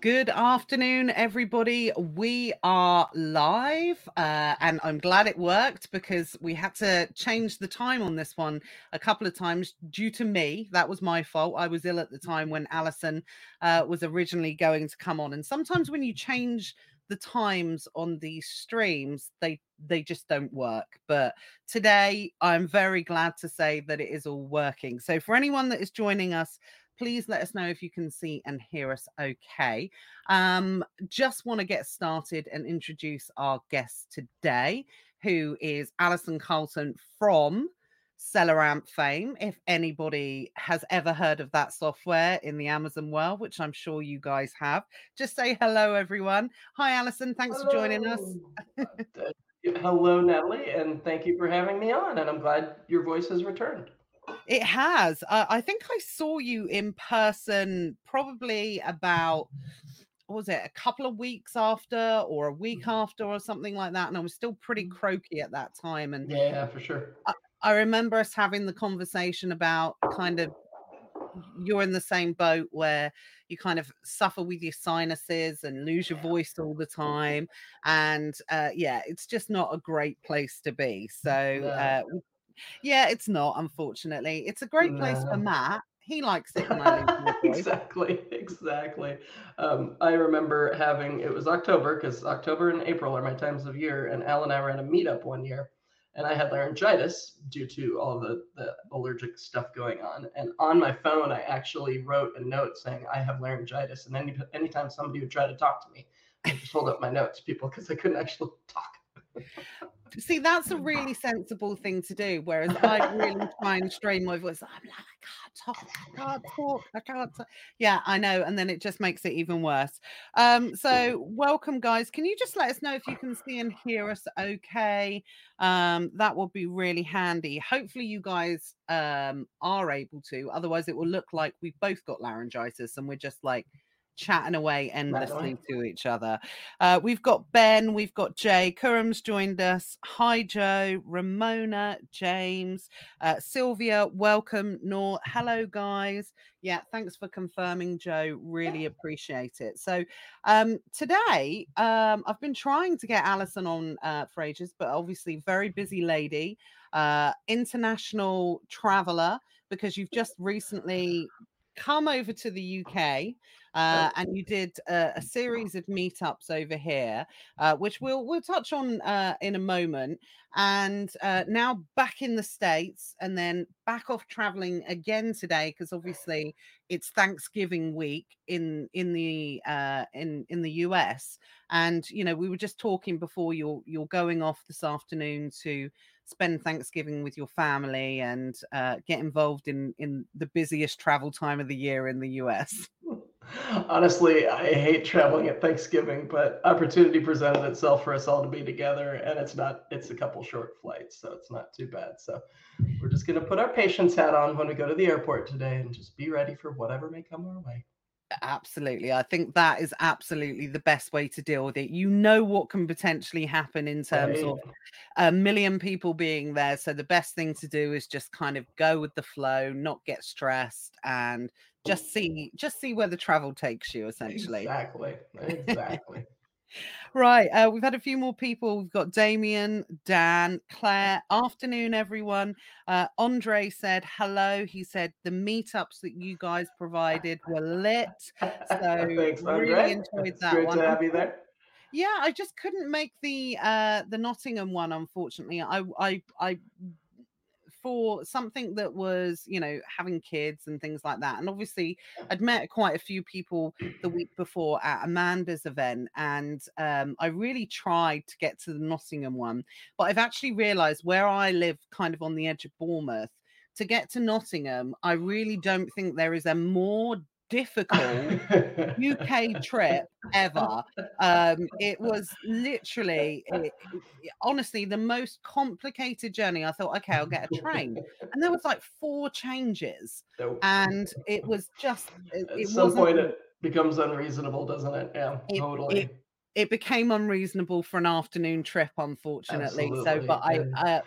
Good afternoon, everybody. We are live, uh, and I'm glad it worked because we had to change the time on this one a couple of times due to me. That was my fault. I was ill at the time when Alison uh, was originally going to come on. And sometimes when you change the times on these streams, they they just don't work. But today, I'm very glad to say that it is all working. So for anyone that is joining us please let us know if you can see and hear us okay. Um, just want to get started and introduce our guest today, who is Alison Carlton from Amp fame. If anybody has ever heard of that software in the Amazon world, which I'm sure you guys have, just say hello, everyone. Hi, Alison. Thanks hello. for joining us. hello, Natalie, and thank you for having me on. And I'm glad your voice has returned. It has. Uh, I think I saw you in person probably about what was it a couple of weeks after or a week mm-hmm. after or something like that and i was still pretty mm-hmm. croaky at that time and yeah for sure I, I remember us having the conversation about kind of you're in the same boat where you kind of suffer with your sinuses and lose your voice all the time and uh, yeah it's just not a great place to be so uh, yeah, it's not, unfortunately. It's a great place for Matt. He likes it exactly, exactly. Um, I remember having it was October because October and April are my times of year, and Al and I were at a meetup one year, and I had laryngitis due to all the, the allergic stuff going on. And on my phone, I actually wrote a note saying I have laryngitis, and any anytime somebody would try to talk to me, I just hold up my notes, people, because I couldn't actually talk. See, that's a really sensible thing to do. Whereas I really try and strain my voice. I'm like, I can't talk, I can't talk, I can't. Talk. Yeah, I know. And then it just makes it even worse. Um, so, welcome, guys. Can you just let us know if you can see and hear us okay? Um, that would be really handy. Hopefully, you guys um, are able to. Otherwise, it will look like we've both got laryngitis and we're just like, chatting away endlessly to each other. Uh, we've got Ben, we've got Jay, Kuram's joined us. Hi, Joe, Ramona, James, uh, Sylvia, welcome. Nor, hello, guys. Yeah, thanks for confirming, Joe. Really appreciate it. So, um, today, um, I've been trying to get Alison on uh, for ages, but obviously, very busy lady, uh, international traveler because you've just recently come over to the UK uh, and you did uh, a series of meetups over here, uh, which we'll we'll touch on uh, in a moment. And uh, now back in the states, and then back off traveling again today because obviously it's Thanksgiving week in in the uh, in in the US. And you know we were just talking before you're you're going off this afternoon to spend Thanksgiving with your family and uh, get involved in in the busiest travel time of the year in the US? Honestly, I hate traveling at Thanksgiving, but opportunity presented itself for us all to be together, and it's not. It's a couple short flights, so it's not too bad. So we're just gonna put our patience hat on when we go to the airport today, and just be ready for whatever may come our way. Absolutely. I think that is absolutely the best way to deal with it. You know what can potentially happen in terms right. of a million people being there. So the best thing to do is just kind of go with the flow, not get stressed and just see just see where the travel takes you essentially. Exactly. Exactly. Right. Uh, we've had a few more people. We've got Damien, Dan, Claire. Afternoon, everyone. Uh, Andre said hello. He said the meetups that you guys provided were lit. So Thanks, really Andre. enjoyed it's that great one. to have you there. Yeah, I just couldn't make the uh the Nottingham one, unfortunately. I I I for something that was, you know, having kids and things like that. And obviously, I'd met quite a few people the week before at Amanda's event, and um, I really tried to get to the Nottingham one, but I've actually realized where I live, kind of on the edge of Bournemouth. To get to Nottingham, I really don't think there is a more difficult UK trip ever. Um, it was literally, it, it, honestly, the most complicated journey. I thought, okay, I'll get a train, and there was like four changes, and it was just. It, At some point, it becomes unreasonable, doesn't it? Yeah, totally. It, became unreasonable for an afternoon trip, unfortunately. Absolutely. So, but I. Uh,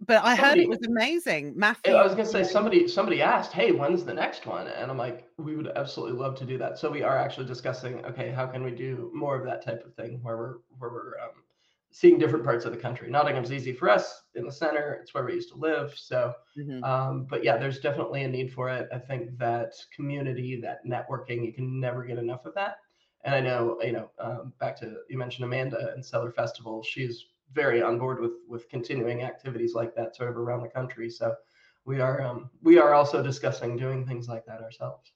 but I somebody, heard it was amazing. Matthew. I was gonna say somebody somebody asked, "Hey, when's the next one?" And I'm like, "We would absolutely love to do that." So we are actually discussing, okay, how can we do more of that type of thing, where we're where we're um, seeing different parts of the country. Nottingham's easy for us in the center; it's where we used to live. So, mm-hmm. um, but yeah, there's definitely a need for it. I think that community, that networking, you can never get enough of that. And I know, you know, um, back to you mentioned Amanda and Seller Festival. She's very on board with with continuing activities like that sort of around the country. So we are um, we are also discussing doing things like that ourselves.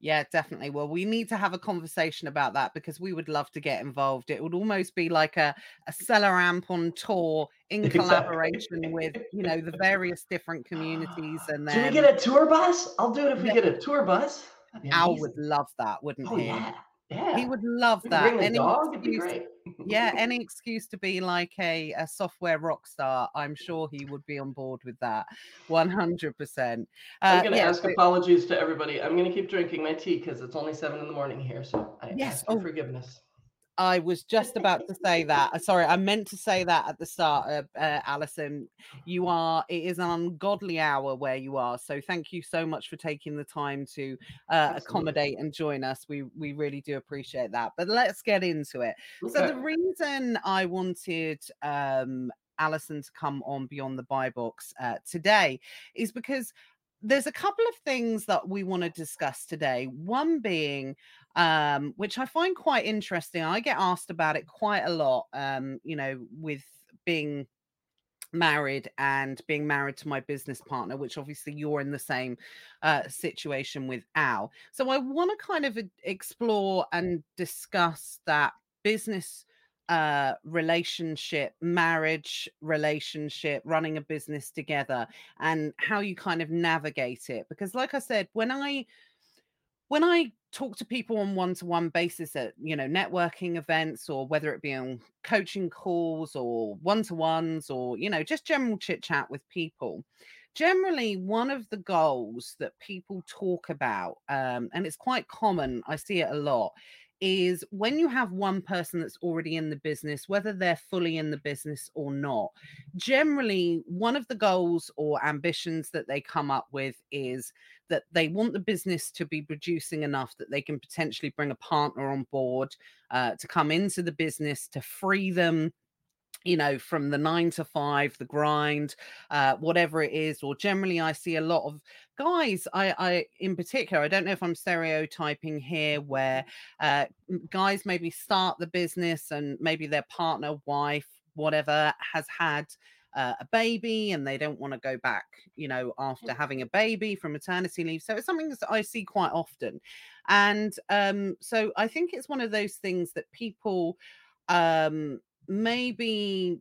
Yeah, definitely. Well, we need to have a conversation about that because we would love to get involved. It would almost be like a, a SellerAmp on tour in collaboration exactly. with, you know, the various different communities. And then do we get a tour bus? I'll do it if we yeah. get a tour bus. Al would love that, wouldn't oh, he? Yeah. Yeah. He would love that. Any dog, excuse, yeah, any excuse to be like a, a software rock star, I'm sure he would be on board with that 100%. Uh, I'm going to yeah, ask apologies to everybody. I'm going to keep drinking my tea because it's only seven in the morning here. So I yes, ask oh, forgiveness. I was just about to say that. Uh, sorry, I meant to say that at the start, uh, uh, Alison. You are, it is an ungodly hour where you are. So thank you so much for taking the time to uh, accommodate and join us. We, we really do appreciate that. But let's get into it. Okay. So, the reason I wanted um, Alison to come on Beyond the Buy Box uh, today is because there's a couple of things that we want to discuss today. One being, um, which I find quite interesting. I get asked about it quite a lot. Um, you know, with being married and being married to my business partner, which obviously you're in the same uh, situation with Al. So I want to kind of explore and discuss that business uh relationship marriage relationship running a business together and how you kind of navigate it because like i said when i when i talk to people on one-to-one basis at you know networking events or whether it be on coaching calls or one-to-ones or you know just general chit chat with people. Generally one of the goals that people talk about um, and it's quite common i see it a lot is when you have one person that's already in the business, whether they're fully in the business or not, generally one of the goals or ambitions that they come up with is that they want the business to be producing enough that they can potentially bring a partner on board uh, to come into the business to free them you know, from the nine to five, the grind, uh, whatever it is, or generally I see a lot of guys, I, I in particular, I don't know if I'm stereotyping here, where uh, guys maybe start the business and maybe their partner, wife, whatever, has had uh, a baby and they don't want to go back, you know, after mm. having a baby from maternity leave. So it's something that I see quite often. And um, so I think it's one of those things that people um maybe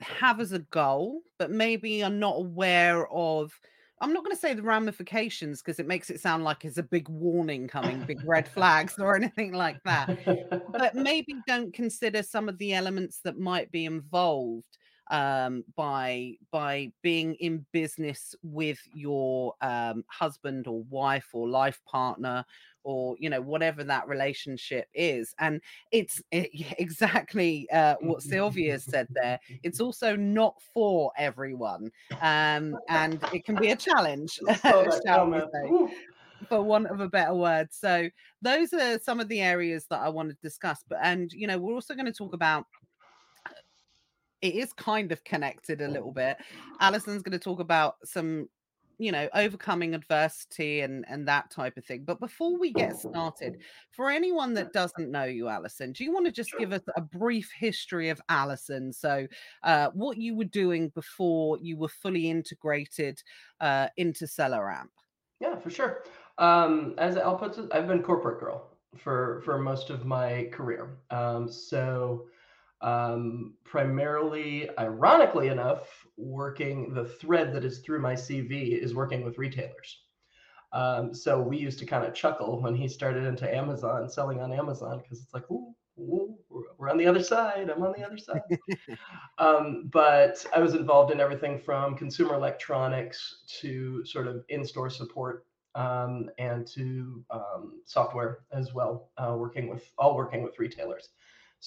have as a goal, but maybe are not aware of. I'm not going to say the ramifications because it makes it sound like it's a big warning coming, big red flags or anything like that. but maybe don't consider some of the elements that might be involved um, by by being in business with your um, husband or wife or life partner or you know whatever that relationship is and it's exactly uh, what sylvia said there it's also not for everyone um, and it can be a challenge for want of a better word. So those are some of the areas that i want to discuss but and you know we're also going to talk about it is kind of connected a little bit. Alison's going to talk about some, you know, overcoming adversity and and that type of thing. But before we get started, for anyone that doesn't know you, allison do you want to just give us a brief history of allison So, uh, what you were doing before you were fully integrated uh, into SellerAmp? Yeah, for sure. Um, as Al puts it, I've been corporate girl for for most of my career. Um, so um, primarily, ironically enough, working the thread that is through my CV is working with retailers. Um, so we used to kind of chuckle when he started into Amazon, selling on Amazon, because it's like, ooh, ooh, we're on the other side. I'm on the other side. um, but I was involved in everything from consumer electronics to sort of in-store support um, and to um, software as well, uh, working with all working with retailers.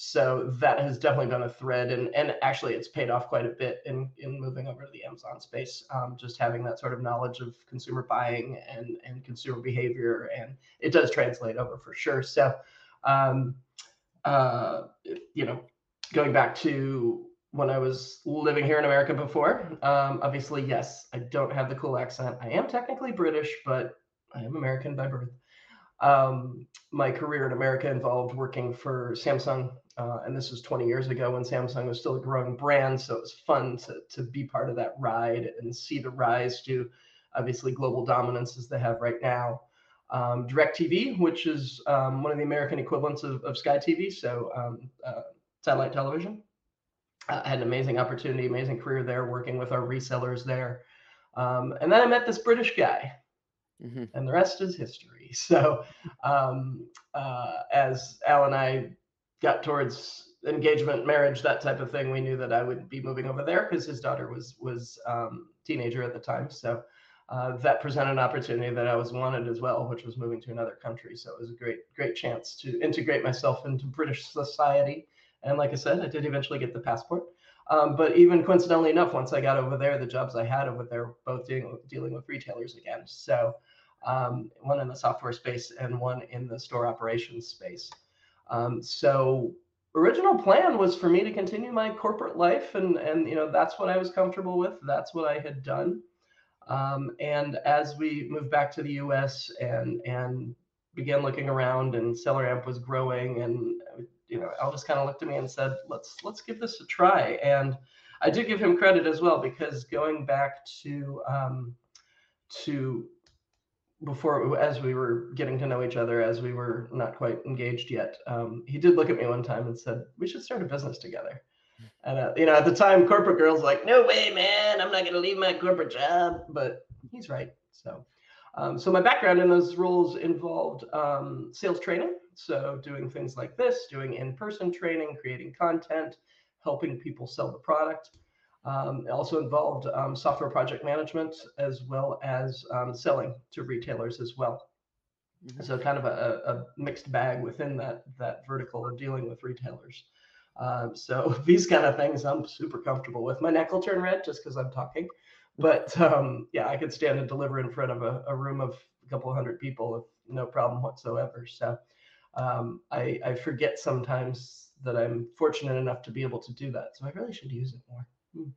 So that has definitely been a thread, and and actually it's paid off quite a bit in in moving over to the Amazon space. Um, just having that sort of knowledge of consumer buying and and consumer behavior, and it does translate over for sure. So, um, uh, you know, going back to when I was living here in America before, um, obviously, yes, I don't have the cool accent. I am technically British, but I am American by birth. Um, my career in America involved working for Samsung uh, and this was 20 years ago when Samsung was still a growing brand. So it was fun to, to be part of that ride and see the rise to obviously global dominance as they have right now. Um, DirecTV, which is um, one of the American equivalents of, of Sky TV, so um, uh, satellite television. Uh, I had an amazing opportunity, amazing career there, working with our resellers there. Um, and then I met this British guy, mm-hmm. and the rest is history. So, um, uh, as Al and I got towards engagement, marriage, that type of thing, we knew that I would be moving over there because his daughter was was um, teenager at the time. So uh, that presented an opportunity that I was wanted as well, which was moving to another country. So it was a great great chance to integrate myself into British society. And like I said, I did eventually get the passport. Um, but even coincidentally enough, once I got over there, the jobs I had over there both dealing dealing with retailers again. So um, one in the software space and one in the store operations space. Um, so original plan was for me to continue my corporate life and and you know that's what I was comfortable with. That's what I had done. Um, and as we moved back to the US and and began looking around and SellerAmp was growing and you know just kind of looked at me and said let's let's give this a try and I do give him credit as well because going back to um, to before as we were getting to know each other as we were not quite engaged yet um, he did look at me one time and said we should start a business together. And uh, you know at the time corporate girls like no way man i'm not going to leave my corporate job but he's right so um, so my background in those roles involved um, sales training so doing things like this doing in-person training creating content helping people sell the product um, it also involved um, software project management as well as um, selling to retailers as well. Mm-hmm. So kind of a, a, mixed bag within that that vertical of dealing with retailers. Um, so these kind of things I'm super comfortable with. My neck will turn red just because I'm talking, but um, yeah, I could stand and deliver in front of a, a room of a couple hundred people with no problem whatsoever. So um, I, I forget sometimes that I'm fortunate enough to be able to do that. So I really should use it more. Hmm.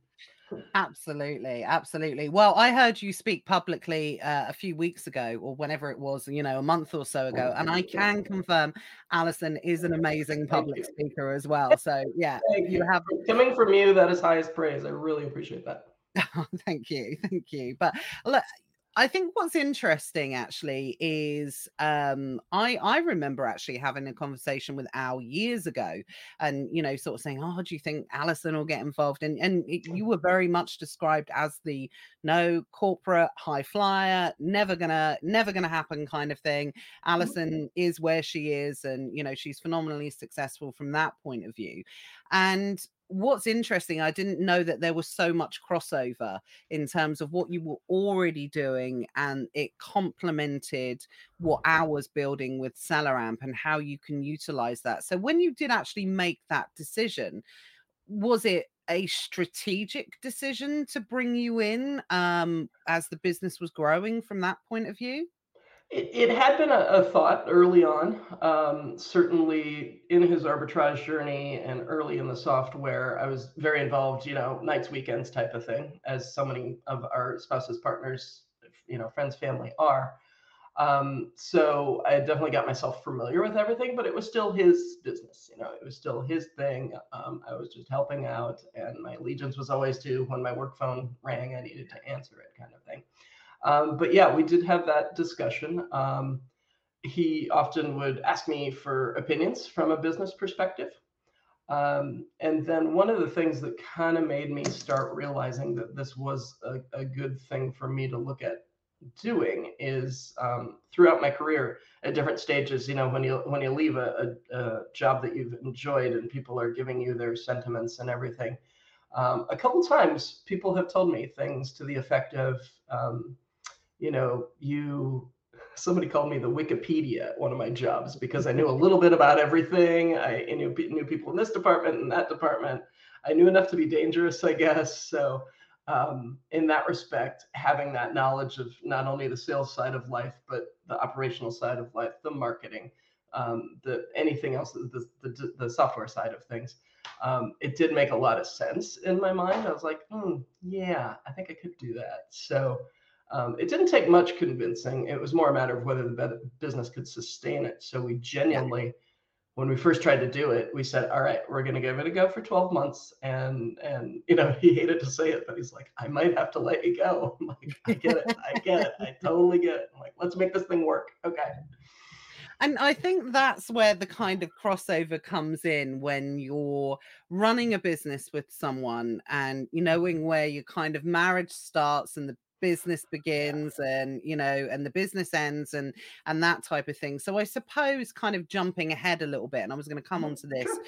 Absolutely, absolutely. Well, I heard you speak publicly uh, a few weeks ago, or whenever it was, you know, a month or so ago, and I can confirm Alison is an amazing public speaker as well. So, yeah, Thank you have coming from you. That is highest praise. I really appreciate that. thank you, thank you. But look, I think what's interesting actually is um, I I remember actually having a conversation with Al years ago, and you know, sort of saying, "Oh, do you think Alison will get involved?" And and it, you were very much described as the no corporate high flyer, never gonna never gonna happen kind of thing. Mm-hmm. Alison is where she is, and you know, she's phenomenally successful from that point of view. And what's interesting, I didn't know that there was so much crossover in terms of what you were already doing, and it complemented what I was building with SellerAmp and how you can utilize that. So, when you did actually make that decision, was it a strategic decision to bring you in um, as the business was growing from that point of view? It, it had been a, a, thought early on, um, certainly in his arbitrage journey and early in the software. I was very involved, you know, nights, weekends type of thing, as so many of our spouses, partners, you know, friends, family are. Um, so I definitely got myself familiar with everything, but it was still his business. You know, it was still his thing. Um, I was just helping out, and my allegiance was always to when my work phone rang, I needed to answer it, kind of thing. Um, but yeah, we did have that discussion. Um, he often would ask me for opinions from a business perspective. Um, and then one of the things that kind of made me start realizing that this was a, a, good thing for me to look at doing is um, throughout my career at different stages you know when you when you leave a, a, a, job that you've enjoyed and people are giving you their sentiments and everything um, a couple times people have told me things to the effect of um, you know, you somebody called me the Wikipedia at one of my jobs because I knew a little bit about everything. I knew, knew people in this department and that department. I knew enough to be dangerous, I guess. So, um, in that respect, having that knowledge of not only the sales side of life, but the operational side of life, the marketing, um, the anything else, the, the, the software side of things, um, it did make a lot of sense in my mind. I was like, hmm, yeah, I think I could do that. So um, it didn't take much convincing. It was more a matter of whether the business could sustain it. So we genuinely, when we first tried to do it, we said, "All right, we're going to give it a go for 12 months." And and you know, he hated to say it, but he's like, "I might have to let you go." I'm like, "I get it. I get it. I totally get it." I'm like, "Let's make this thing work." Okay. And I think that's where the kind of crossover comes in when you're running a business with someone and you knowing where your kind of marriage starts and the business begins and you know and the business ends and and that type of thing. So i suppose kind of jumping ahead a little bit and i was going to come on to this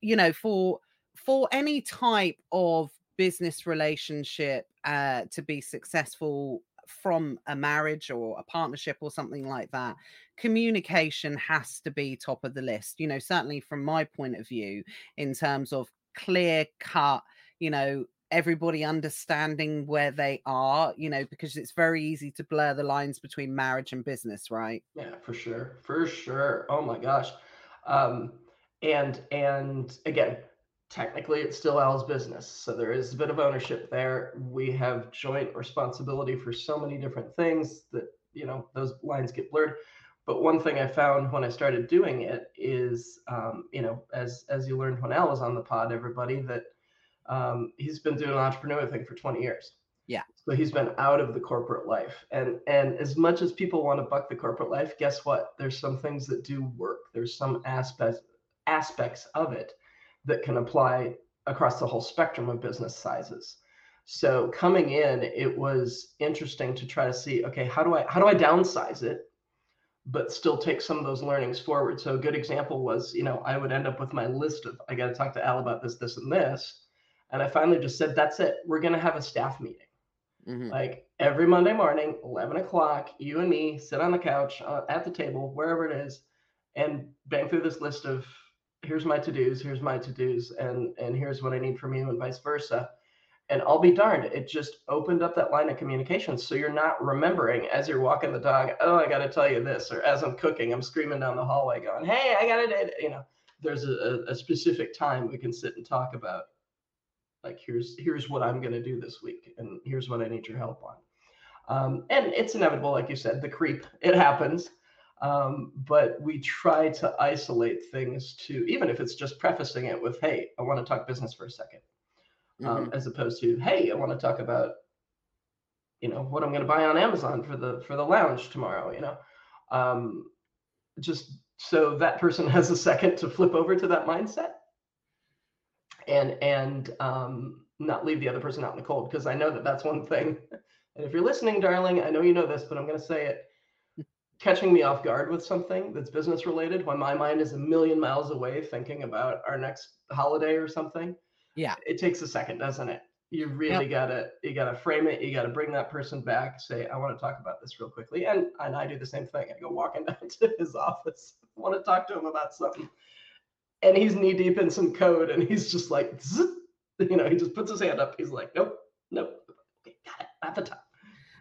you know for for any type of business relationship uh to be successful from a marriage or a partnership or something like that communication has to be top of the list. You know certainly from my point of view in terms of clear cut you know everybody understanding where they are, you know, because it's very easy to blur the lines between marriage and business, right? Yeah, for sure. For sure. Oh my gosh. Um, and and again, technically it's still Al's business. So there is a bit of ownership there. We have joint responsibility for so many different things that, you know, those lines get blurred. But one thing I found when I started doing it is, um, you know, as as you learned when Al was on the pod, everybody, that um, he's been doing an entrepreneur thing for 20 years. Yeah. So he's been out of the corporate life. And and as much as people want to buck the corporate life, guess what? There's some things that do work. There's some aspects aspects of it that can apply across the whole spectrum of business sizes. So coming in, it was interesting to try to see, okay, how do I how do I downsize it, but still take some of those learnings forward? So a good example was, you know, I would end up with my list of I got to talk to Al about this, this, and this and I finally just said, that's it. We're going to have a staff meeting. Mm-hmm. Like every Monday morning, 11 o'clock, you and me sit on the couch uh, at the table, wherever it is, and bang through this list of here's my to-dos, here's my to-dos, and and here's what I need from you, and vice versa. And I'll be darned, it just opened up that line of communication. So you're not remembering as you're walking the dog, oh, I got to tell you this, or as I'm cooking, I'm screaming down the hallway, going, hey, I got it. You know, there's a, a specific time we can sit and talk about like here's here's what i'm going to do this week and here's what i need your help on. Um, and it's inevitable like you said the creep it happens. Um, but we try to isolate things to even if it's just prefacing it with hey i want to talk business for a 2nd um, mm-hmm. as opposed to hey i want to talk about you know what i'm going to buy on amazon for the for the lounge tomorrow you know? Um, just so that person has a second to flip over to that mindset and and um, not leave the other person out in the cold because I know that that's one thing. And if you're listening, darling, I know you know this, but I'm going to say it. Catching me off guard with something that's business related when my mind is a million miles away thinking about our next holiday or something. Yeah. It takes a second, doesn't it? You really yep. gotta you gotta frame it. You gotta bring that person back. Say, I want to talk about this real quickly, and and I do the same thing. I go walking down to his office, I want to talk to him about something, and he's knee deep in some code and he's just like you know he just puts his hand up. He's like nope nope okay, got it at the top.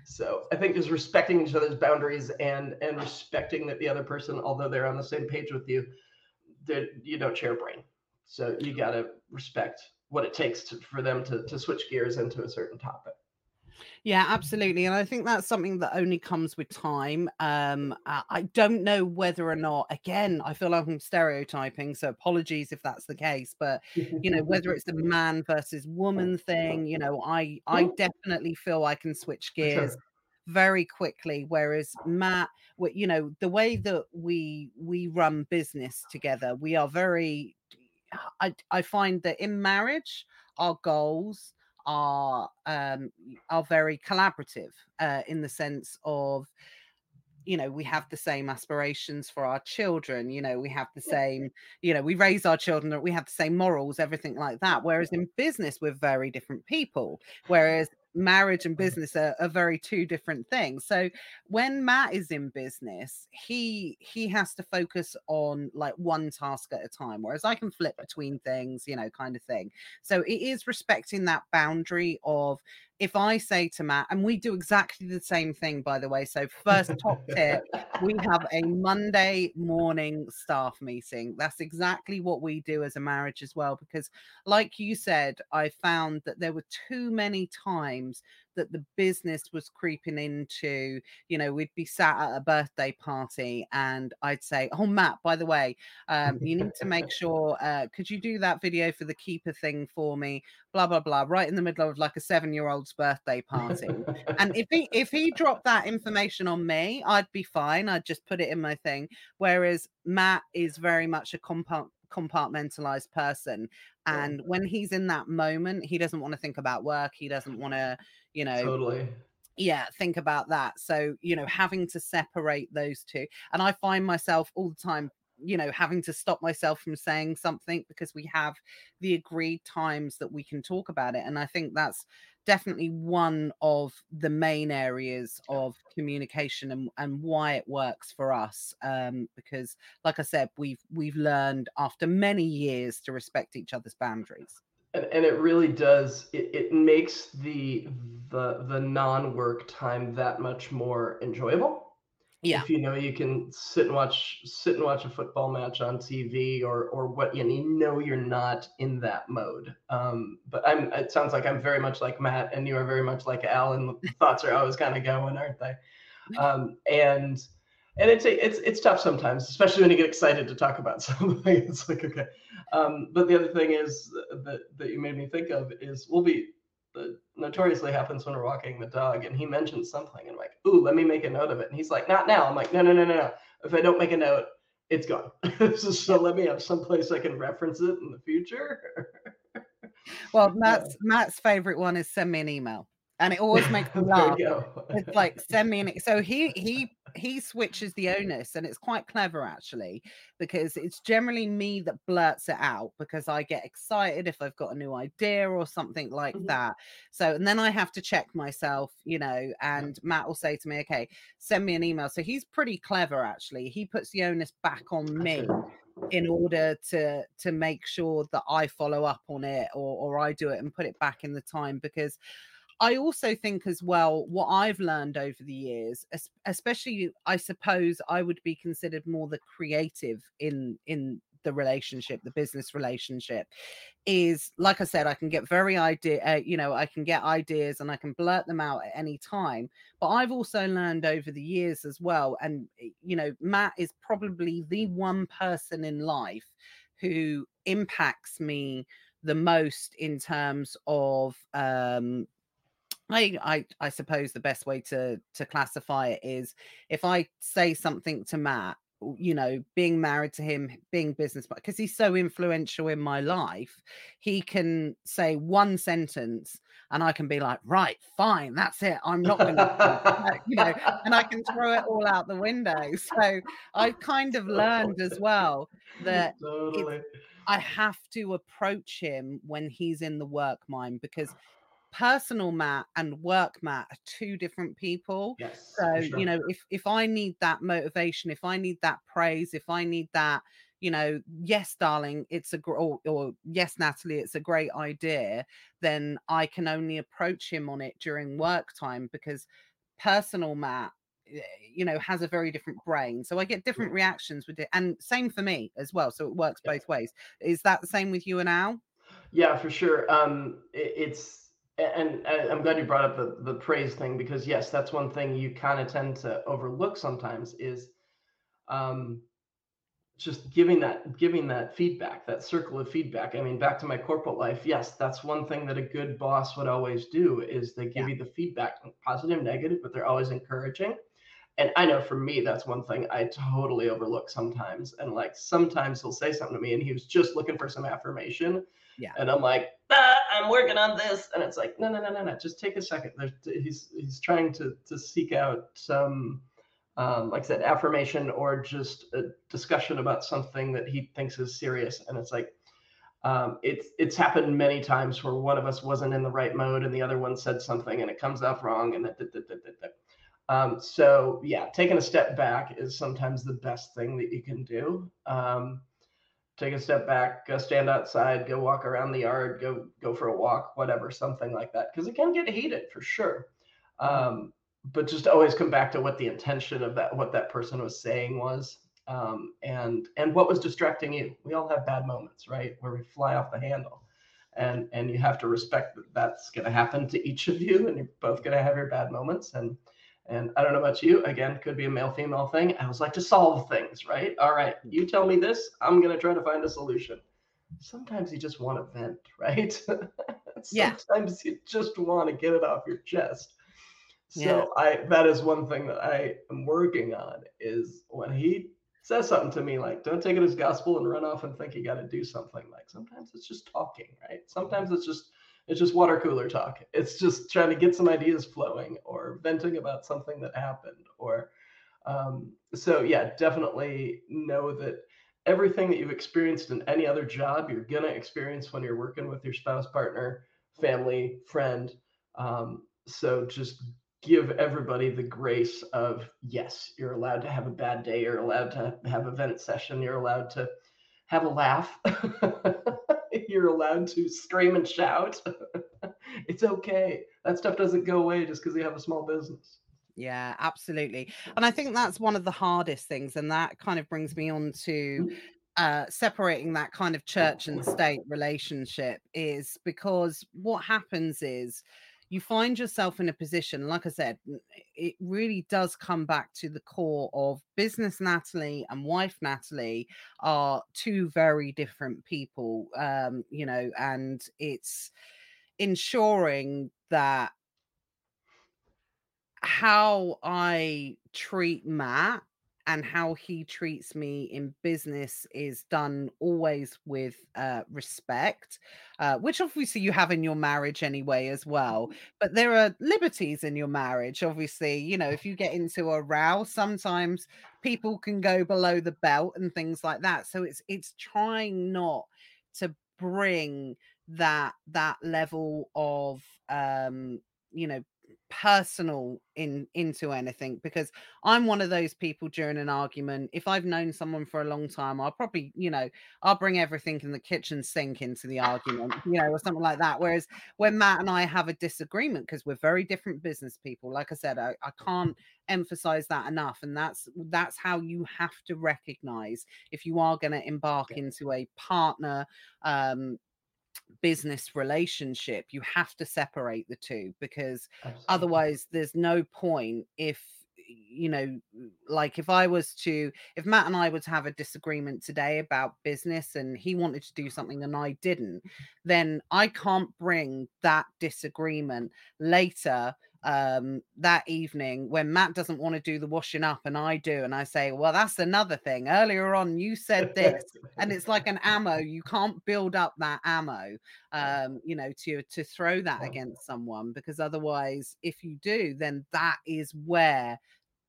So i think just respecting each other's boundaries and and respecting that the other person although they're on the same page with you that you don't share brain. So you got to respect what it takes to, for them to, to switch gears into a certain topic yeah, absolutely. And I think that's something that only comes with time. Um, I don't know whether or not, again, I feel like I'm stereotyping, so apologies if that's the case, but you know, whether it's the man versus woman thing, you know, I I definitely feel I can switch gears very quickly whereas matt you know the way that we we run business together we are very i i find that in marriage our goals are um, are very collaborative uh, in the sense of you know we have the same aspirations for our children you know we have the same you know we raise our children we have the same morals everything like that whereas in business we're very different people. Whereas marriage and mm-hmm. business are, are very two different things. So when matt is in business he he has to focus on like one task at a time whereas i can flip between things you know kind of thing. So it is respecting that boundary of if I say to Matt, and we do exactly the same thing, by the way. So, first top tip we have a Monday morning staff meeting. That's exactly what we do as a marriage as well. Because, like you said, I found that there were too many times that the business was creeping into, you know, we'd be sat at a birthday party and I'd say, Oh, Matt, by the way, um, you need to make sure, uh, could you do that video for the Keepa thing for me? Blah, blah, blah, right in the middle of like a seven year old's birthday party. and if he, if he dropped that information on me, I'd be fine. I'd just put it in my thing. Whereas Matt is very much a compound compartmentalized person and when he's in that moment he doesn't want to think about work he doesn't want to you know totally. Yeah think about that. So you know having to separate those two and i find myself all the time you know having to stop myself from saying something because we have the agreed times that we can talk about it and i think that's definitely one of the main areas of communication and, and why it works for us um, because like i said we've we've learned after many years to respect each other's boundaries. And, and it really does it, it makes the the the non-work time that much more enjoyable yeah. If you know you can sit and watch sit and watch a football match on tv or or what and you know you're not in that mode. Um but i'm it sounds like i'm very much like matt and you are very much like Alan. thoughts are always kind of going aren't they? Um and and it's it's it's tough sometimes especially when you get excited to talk about something. It's like okay. Um but the other thing is that that you made me think of is we'll be that notoriously happens when we're walking the dog and he mentions something and I'm like, ooh, let me make a note of it. And he's like, not now. I'm like, no, no, no, no, no. If I don't make a note, it's gone. so let me have some place I can reference it in the future. well, Matt's. Matt's favorite one is send me an email and it always makes me laugh. It's like send me an so he he he switches the onus and it's quite clever actually because it's generally me that blurts it out because I get excited if I've got a new idea or something like mm-hmm. that. So and then I have to check myself, you know, and Matt will say to me, "Okay, send me an email." So he's pretty clever actually. He puts the onus back on me in order to to make sure that I follow up on it or or I do it and put it back in the time because I also think as well what I've learned over the years, especially I suppose I would be considered more the creative in in the relationship, the business relationship, is like I said, I can get very idea, uh, you know, I can get ideas and I can blurt them out at any time. But I've also learned over the years as well, and you know, Matt is probably the one person in life who impacts me the most in terms of um I, I I suppose the best way to to classify it is if I say something to Matt, you know, being married to him, being business because he's so influential in my life, he can say one sentence and I can be like, right, fine, that's it. I'm not gonna you know, and I can throw it all out the window. So I've kind of learned as well that totally. I have to approach him when he's in the work mind because personal Matt and work Matt are two different people. Yes, so, sure. you know, if if I need that motivation, if I need that praise, if I need that, you know, yes, darling, it's a gr- or, or yes, Natalie, it's a great idea, then I can only approach him on it during work time because personal Matt eh, you know has a very different brain. So i get different reactions with it and same for me as well so it works both ways. Is that the same with you and al? Yeah for sure. Um it, it's and I'm glad you brought up the the praise thing because yes, that's one thing you kind of tend to overlook sometimes is um, just giving that giving that feedback, that circle of feedback. I mean, back to my corporate life, yes, that's one thing that a good boss would always do is they give yeah. you the feedback, positive, negative, but they're always encouraging. And I know for me, that's one thing I totally overlook sometimes. And like sometimes he'll say something to me and he was just looking for some affirmation yeah. And I'm like, ah, I'm working on this, and it's like, no, no, no, no, no. Just take a second. There's, he's he's trying to to seek out some, um, like I said, affirmation or just a discussion about something that he thinks is serious, and it's like, um, it's it's happened many times where one of us wasn't in the right mode and the other one said something and it comes out wrong and that, that, that, that, that. Um, so yeah taking a step back is sometimes the best thing that you can do um, take a step back go stand outside go walk around the yard go go for a walk whatever something like that because it can get heated for sure. Um, but just always come back to what the intention of that what that person was saying was um, and and what was distracting you. We all have bad moments right where we fly off the handle and and you have to respect that that's going to happen to each of you and you're both going to have your bad moments and and i don't know about you again could be a male female thing. I was like to solve things right? All right hmm. you tell me this i'm going to try to find a solution. Sometimes you just want to vent right? Sometimes yeah. you just want to get it off your chest. So yeah. i that is one thing that i am working on is when he says something to me like don't take it as gospel and run off and think you got to do something like sometimes it's just talking right? Sometimes it's just it's just water cooler talk. It's just trying to get some ideas flowing or venting about something that happened or um, so yeah definitely know that everything that you've experienced in any other job you're going to experience when you're working with your spouse partner family friend um, so just give everybody the grace of yes, you're allowed to have a bad day, you're allowed to have a vent session, you're allowed to have a laugh, you're allowed to scream and shout. it's okay. That stuff doesn't go away just because you have a small business. Yeah, absolutely. And I think that's one of the hardest things. And that kind of brings me on to mm. uh, separating that kind of church and state relationship is because what happens is you find yourself in a position, like I said, it really does come back to the core of business Natalie and wife Natalie are two very different people, um, you know, and it's ensuring that how I treat Matt and how he treats me in business is done always with uh, respect, uh, which obviously you have in your marriage anyway as well. Mm-hmm. But there are liberties in your marriage. Obviously, you know, if you get into a row, sometimes people can go below the belt and things like that. So it's it's trying not to bring that that level of um you know personal in into anything because I'm one of those people during an argument. If I've known someone for a long time, I'll probably, you know, I'll bring everything in the kitchen sink into the argument, you know, or something like that. Whereas when Matt and I have a disagreement, because we're very different business people, like I said, I, I can't emphasize that enough. And that's that's how you have to recognize if you are going to embark into a partner um business relationship you have to separate the two because Absolutely. otherwise there's no point if you know like if i was to if matt and i were to have a disagreement today about business and he wanted to do something and i didn't then i can't bring that disagreement later um, that evening when Matt doesn't want to do the washing up and I do, and I say, Well, that's another thing. Earlier on, you said this, and it's like an ammo. You can't build up that ammo, um, you know, to to throw that against someone because otherwise, if you do, then that is where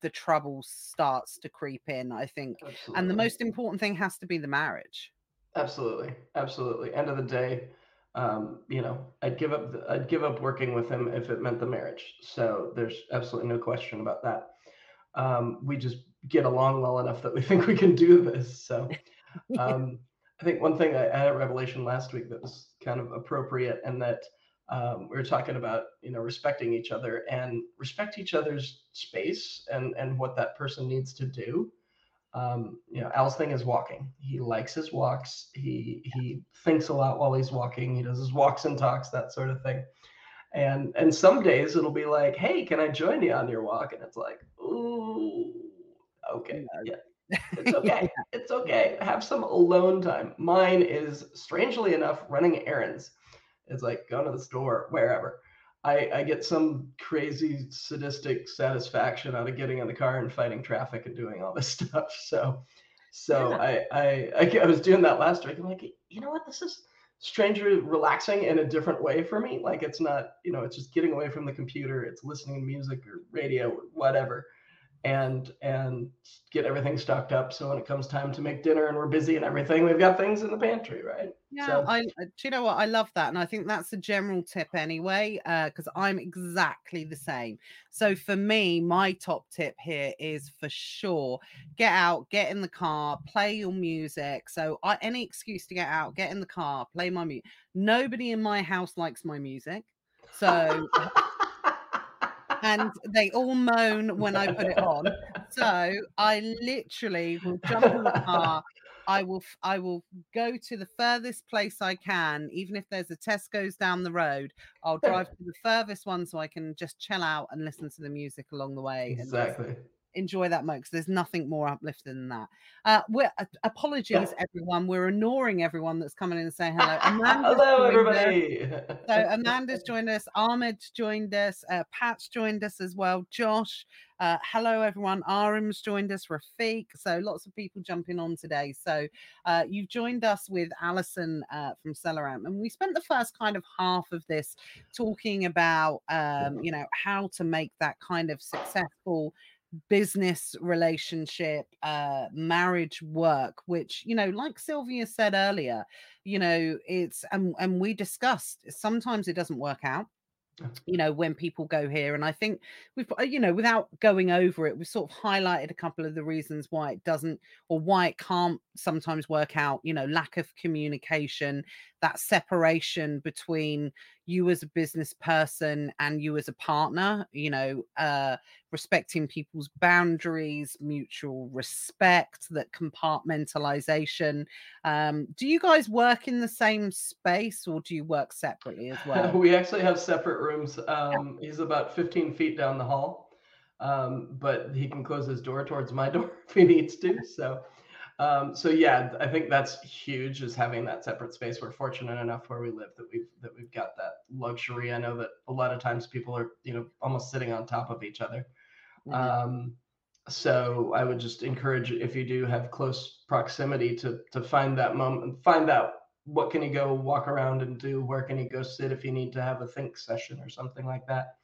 the trouble starts to creep in, I think. Absolutely. And the most important thing has to be the marriage. Absolutely. Absolutely. End of the day um, you know, I'd give up, the, I'd give up working with him if it meant the marriage. So there's absolutely no question about that. Um, we just get along well enough that we think we can do this. So um, I think one thing I, I, had a revelation last week that was kind of appropriate, and that um, we were talking about, you know, respecting each other and respect each other's space and and what that person needs to do um, you know, Al's thing is walking. He likes his walks. He he thinks a lot while he's walking. He does his walks and talks, that sort of thing. And and some days it'll be like, hey, can I join you on your walk? And it's like, ooh, okay, yeah. It's okay. it's okay. Have some alone time. Mine is strangely enough running errands. It's like going to the store, wherever. I, I get some crazy sadistic satisfaction out of getting in the car and fighting traffic and doing all this stuff. So, so yeah. I, I, I, I was doing that last week. I'm like, you know what? This is strangely relaxing in a different way for me. Like it's not, you know, it's just getting away from the computer. It's listening to music or radio or whatever. And and get everything stocked up so when it comes time to make dinner and we're busy and everything we've got things in the pantry right Yeah, so I uh, do you know what? I love that. And I think that's a general tip anyway, because I'm exactly the same. So for me, my top tip here is for sure get out, get in the car, play your music. So I, any excuse to get out, get in the car, play my music. Nobody in my house likes my music. So and they all moan when I put it on. So I literally will jump in the car. I will I will go to the furthest place I can, even if there's a Tesco's down the road. I'll drive to the furthest one so I can just chill out and listen to the music along the way exactly enjoy that moment because there's nothing more uplifting than that. Uh, we're uh, apologies, everyone. We're ignoring everyone that's coming in and saying hello. Amanda's hello joined us. everybody So Amanda's joined us, Ahmed's joined us, uh, Pat's joined us as well, Josh. Uh, hello everyone, Arim's joined us, Rafiq. So lots of people jumping on today. So uh, you've joined us with Alison uh, from SellerAmp, and we spent the first kind of half of this talking about, um, you know, how to make that kind of successful business relationship uh marriage work which you know like sylvia said earlier you know it's and and we discussed sometimes it doesn't work out you know when people go here and i think we've uh, you know without going over it we've sort of highlighted a couple of the reasons why it doesn't or why it can't sometimes work out you know lack of communication that separation between you as a business person and you as a partner you know uh respecting people's boundaries mutual respect that compartmentalization um do you guys work in the same space or do you work separately as well? We actually have separate rooms um he's about 15 feet down the hall um but he can close his door towards my door if he needs to so um so yeah i think that's huge is having that separate space. We're fortunate enough where we live that we've that we've got that luxury. I know that a lot of times people are you know almost sitting on top of each other. Mhm. um so i would just encourage if you do have close proximity to to find that moment find out what can you go walk around and do? Where can you go sit if you need to have a think session or something like that?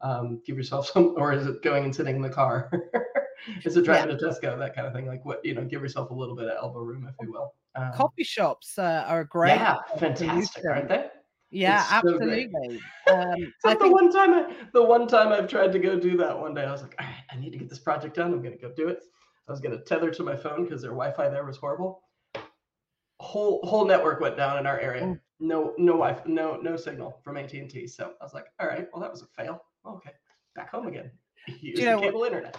Um, give yourself some or is it going and sitting in the car is it driving to tesco that kind of thing like what you know give yourself a little bit of elbow room if you will um, coffee shops uh, are great yeah fantastic aren't they yeah It's so absolutely um, So I the think one time I, the one time I've tried to go do that one day, I was like, all right, I need to get this project done. I'm gonna go do it. I was gonna tether to my phone because their Wi-Fi there was horrible. Whole whole network went down in our area. Oh. No no Wi-Fi, no no signal from AT&T. So I was like, all right, well that was a fail. Okay, back home again. Use you know what- cable internet.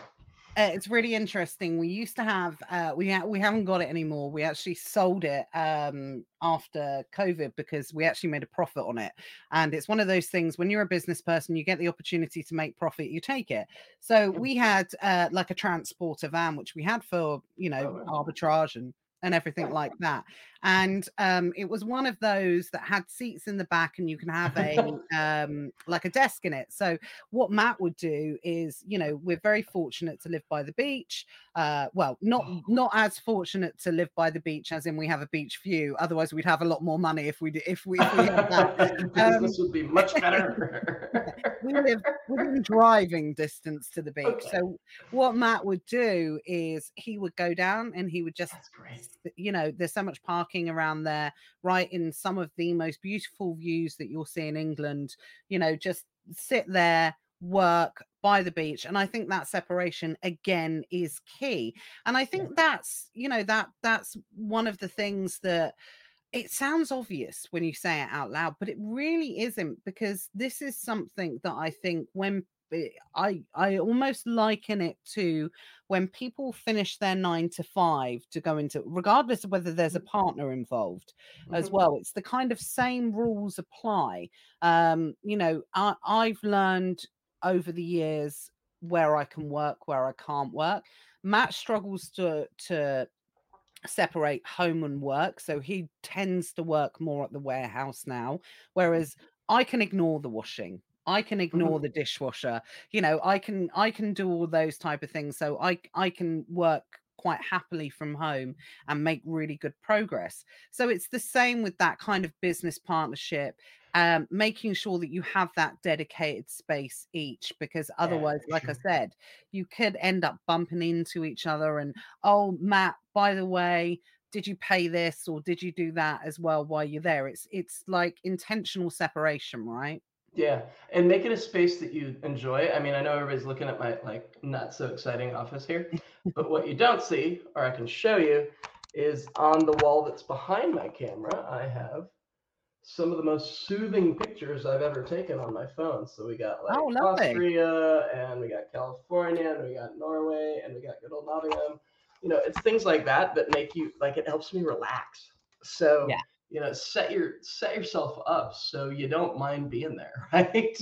Uh, it's really interesting. We used to have uh, we ha- we haven't got it anymore. We actually sold it um, after COVID because we actually made a profit on it. And it's one of those things when you're a business person, you get the opportunity to make profit, you take it. So we had uh, like a transporter van, which we had for you know Oh, arbitrage and and everything like that. And um, it was one of those that had seats in the back, and you can have a um, like a desk in it. So what Matt would do is, you know, we're very fortunate to live by the beach. Uh, well, not not as fortunate to live by the beach as in we have a beach view. Otherwise, we'd have a lot more money if we if we, if we had that. Business would be much better. we live within driving distance to the beach. Okay. So what Matt would do is he would go down and he would just That's great. s- you know there's so much parking around there right in some of the most beautiful views that you'll see in england you know just sit there work by the beach and i think that separation again is key. And i think that's you know that that's one of the things that it sounds obvious when you say it out loud but it really isn't because this is something that i think when i i almost liken it to when people finish their nine to five to go into regardless of whether there's a partner involved as Mhm. well it's the kind of same rules apply. Um you know I, i've learned over the years where i can work where i can't work. Matt struggles to to separate home and work so he tends to work more at the warehouse now whereas i can ignore the washing i can ignore the dishwasher you know i can i can do all those type of things so i i can work quite happily from home and make really good progress so it's the same with that kind of business partnership um, making sure that you have that dedicated space each, because otherwise, Yeah, like I said, you could end up bumping into each other. And oh, Matt, by the way, did you pay this or did you do that as well while you're there? It's it's like intentional separation, right? Yeah, and make it a space that you enjoy. I mean, I know everybody's looking at my like not so exciting office here, but what you don't see, or I can show you, is on the wall that's behind my camera, I have some of the most soothing pictures I've ever taken on my phone. So we got like Oh. Austria, and we got California, and we got Norway, and we got good old Nottingham. You know, it's things like that that make you like it helps me relax. So Yeah. You know, set your set yourself up so you don't mind being there, right?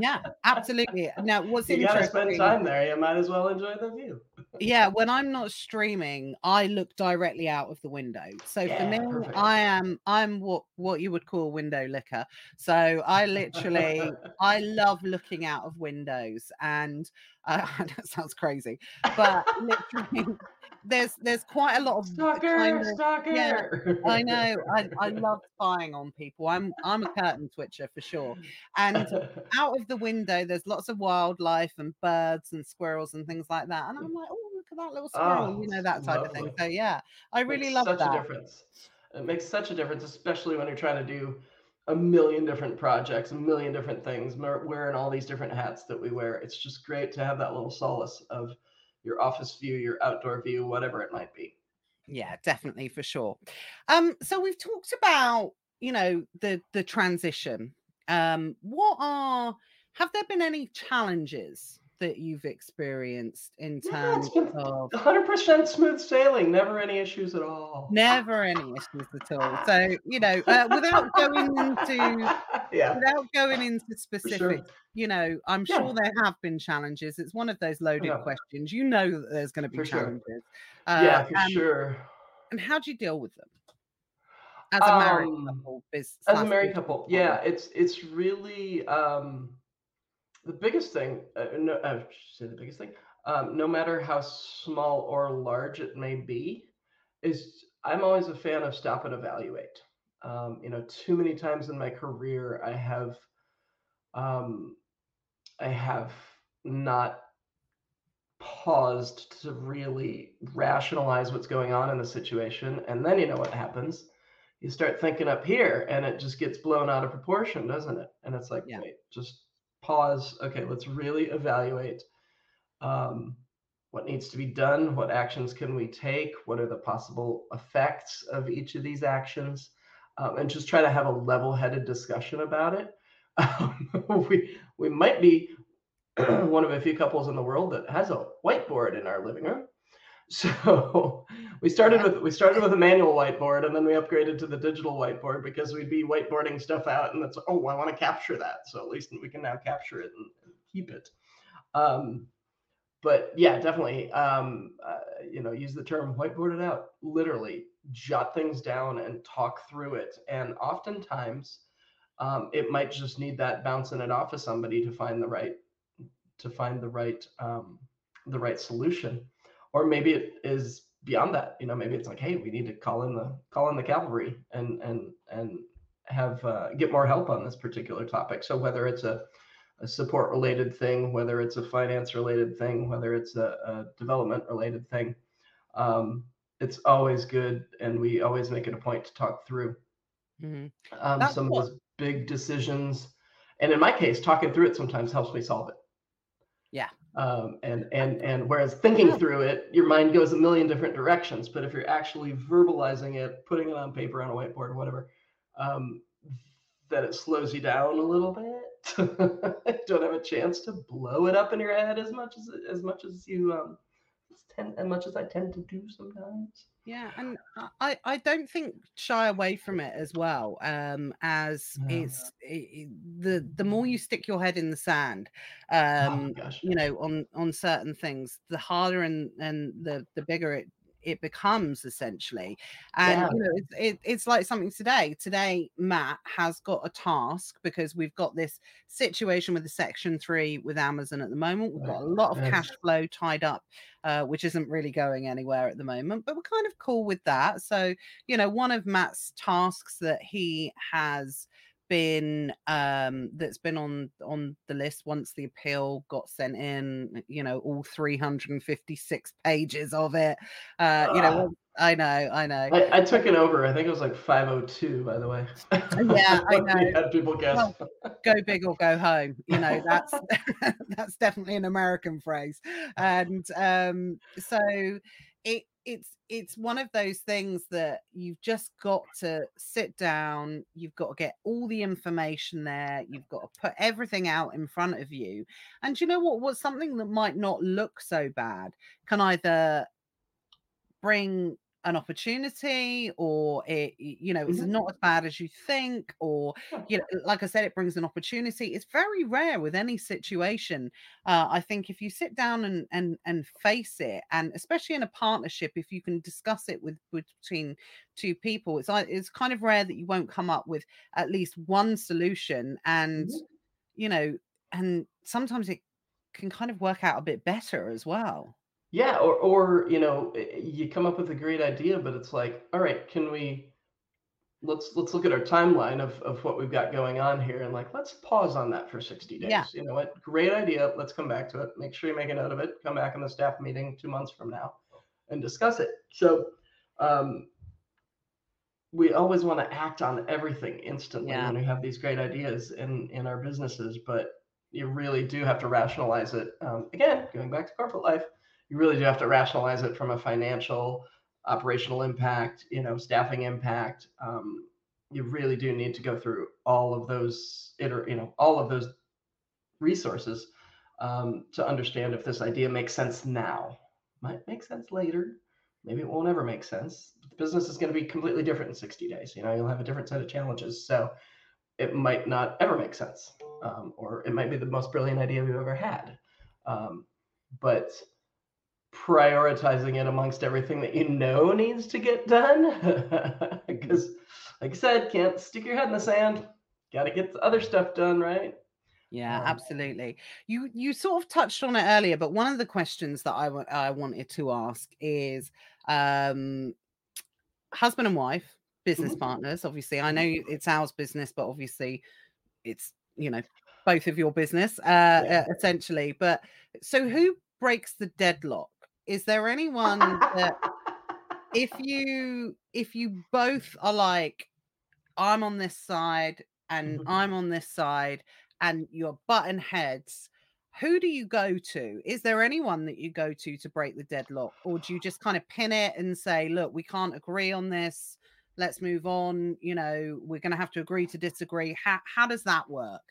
Yeah, absolutely. Now, what's you gotta spend time there. You might as well enjoy the view. yeah, when I'm not streaming, I look directly out of the window. So for me, perfect. I am I'm what what you would call window licker. So I literally I love looking out of windows and uh, that sounds crazy, but literally there's there's quite a lot of stalker, kind of stalker. yeah, I know. I, I love spying on people. I'm I'm a curtain twitcher for sure. And out of the window, there's lots of wildlife and birds and squirrels and things like that. And I'm like, oh, look at that little squirrel, Oh, you know, that type of thing. So yeah, I really makes love such a difference. It makes such a difference, especially when you're trying to do a million different projects, a million different things, wearing all these different hats that we wear. It's just great to have that little solace of your office view, your outdoor view, whatever it might be. Yeah, definitely for sure. Um, so we've talked about, you know, the the transition. Um, what are have there been any challenges that you've experienced in Yeah, terms been of 100% smooth sailing, never any issues at all. never any issues at all? So, you know, uh, without going into yeah, without going into specifics, sure. you know, I'm Yeah. sure there have been challenges. It's one of those loaded Yeah. questions. You know that there's going to be For sure. challenges. Uh, yeah, for and, sure. and how do you deal with them as a married Um, couple? Biz, as a married couple yeah it's it's really um the biggest thing uh, no i should say the biggest thing um no matter how small or large it may be is i'm always a fan of stop and evaluate. Um you know too many times in my career i have um i have not paused to really rationalize what's going on in the situation and then you know what happens? You start thinking up here and it just gets blown out of proportion doesn't it? And it's like Yeah. wait just pause. Okay let's really evaluate um, what needs to be done what actions can we take what are the possible effects of each of these actions um, and just try to have a level-headed discussion about it. Um, we we might be one of a few couples in the world that has a whiteboard in our living room so we started with we started with a manual whiteboard and then we upgraded to the digital whiteboard because we'd be whiteboarding stuff out and that's oh I want to capture that so at least we can now capture it and, and keep it. Um, but yeah, definitely um, uh, you know use the term whiteboard it out. Literally jot things down and talk through it. And oftentimes um, it might just need that bouncing it off of somebody to find the right to find the right um, the right solution or maybe it is beyond that you know maybe it's like hey we need to call in the call in the cavalry and and and have uh, get more help on this particular topic so whether it's a, a support related thing whether it's a finance related thing whether it's a, a development related thing um, it's always good and we always make it a point to talk through Mhm. um, some what- of those big decisions and in my case talking through it sometimes helps me solve it Yeah. Um, and and and whereas thinking through it your mind goes a million different directions but if you're actually verbalizing it putting it on paper on a whiteboard whatever um, that it slows you down a little bit don't have a chance to blow it up in your head as much as as much as you um tend as much as i tend to do sometimes Yeah, and I I don't think shy away from it as well. Um, as No. it's it, the the more you stick your head in the sand, oh um, gosh you know, on on certain things, the harder and and the the bigger it it becomes essentially. And Yeah. you know, it's it, it's like something today. Today, Matt has got a task because we've got this situation with the Section Three with Amazon at the moment. We've got a lot of cash flow tied up uh, which isn't really going anywhere at the moment, but we're kind of cool with that. So, you know, one of Matt's tasks that he has been um that's been on on the list once the appeal got sent in you know all 356 pages of it uh you know I know, I know. I, I, took it over. I think it was like 502, by the way. Yeah, I know. had people guess. Well, go big or go home. You know, that's that's definitely an American phrase. And um, so it it's it's one of those things that you've just got to sit down you've got to get all the information there you've got to put everything out in front of you. And you know what what's something that might not look so bad can either bring an opportunity or it you know it's mm-hmm. not as bad as you think or you know like i said it brings an opportunity it's very rare with any situation uh, i think if you sit down and and and face it and especially in a partnership if you can discuss it with, with between two people it's it's kind of rare that you won't come up with at least one solution and mm-hmm. you know and sometimes it can kind of work out a bit better as well yeah, or or you know, you come up with a great idea, but it's like, all right, can we let's let's look at our timeline of of what we've got going on here and like let's pause on that for 60 days. Yeah. You know what? Great idea. Let's come back to it. Make sure you make a note of it. Come back in the staff meeting two months from now and discuss it. So um we always want to act on everything instantly Yeah. when we have these great ideas in in our businesses, but you really do have to rationalize it. Um, again, going back to corporate life, you really do have to rationalize it from a financial, operational impact, you know, staffing impact. Um, you really do need to go through all of those, you know, all of those resources um, to understand if this idea makes sense now. Might make sense later. Maybe it won't ever make sense. The business is going to be completely different in 60 days. You know, you'll have a different set of challenges. So it might not ever make sense, um, or it might be the most brilliant idea we've ever had. Um, but prioritizing it amongst everything that you know needs to get done. Because, like I said, can't stick your head in the sand. Got to get the other stuff done, right? Yeah, um, absolutely. You you sort of touched on it earlier, but one of the questions that I, w- I wanted to ask is um, husband and wife, business mm-hmm. partners. Obviously, I know it's Al's business, but obviously, it's you know both of your business, uh, yeah. uh, essentially. But so, who breaks the deadlock? Is there anyone that if you if you both are like i'm on this side and mm-hmm. i'm on this side and you're button heads who do you go to? Is there anyone that you go to to break the deadlock? Or do you just kind of pin it and say look we can't agree on this. Let's move on. You know we're going to have to agree to disagree. How, how does that work?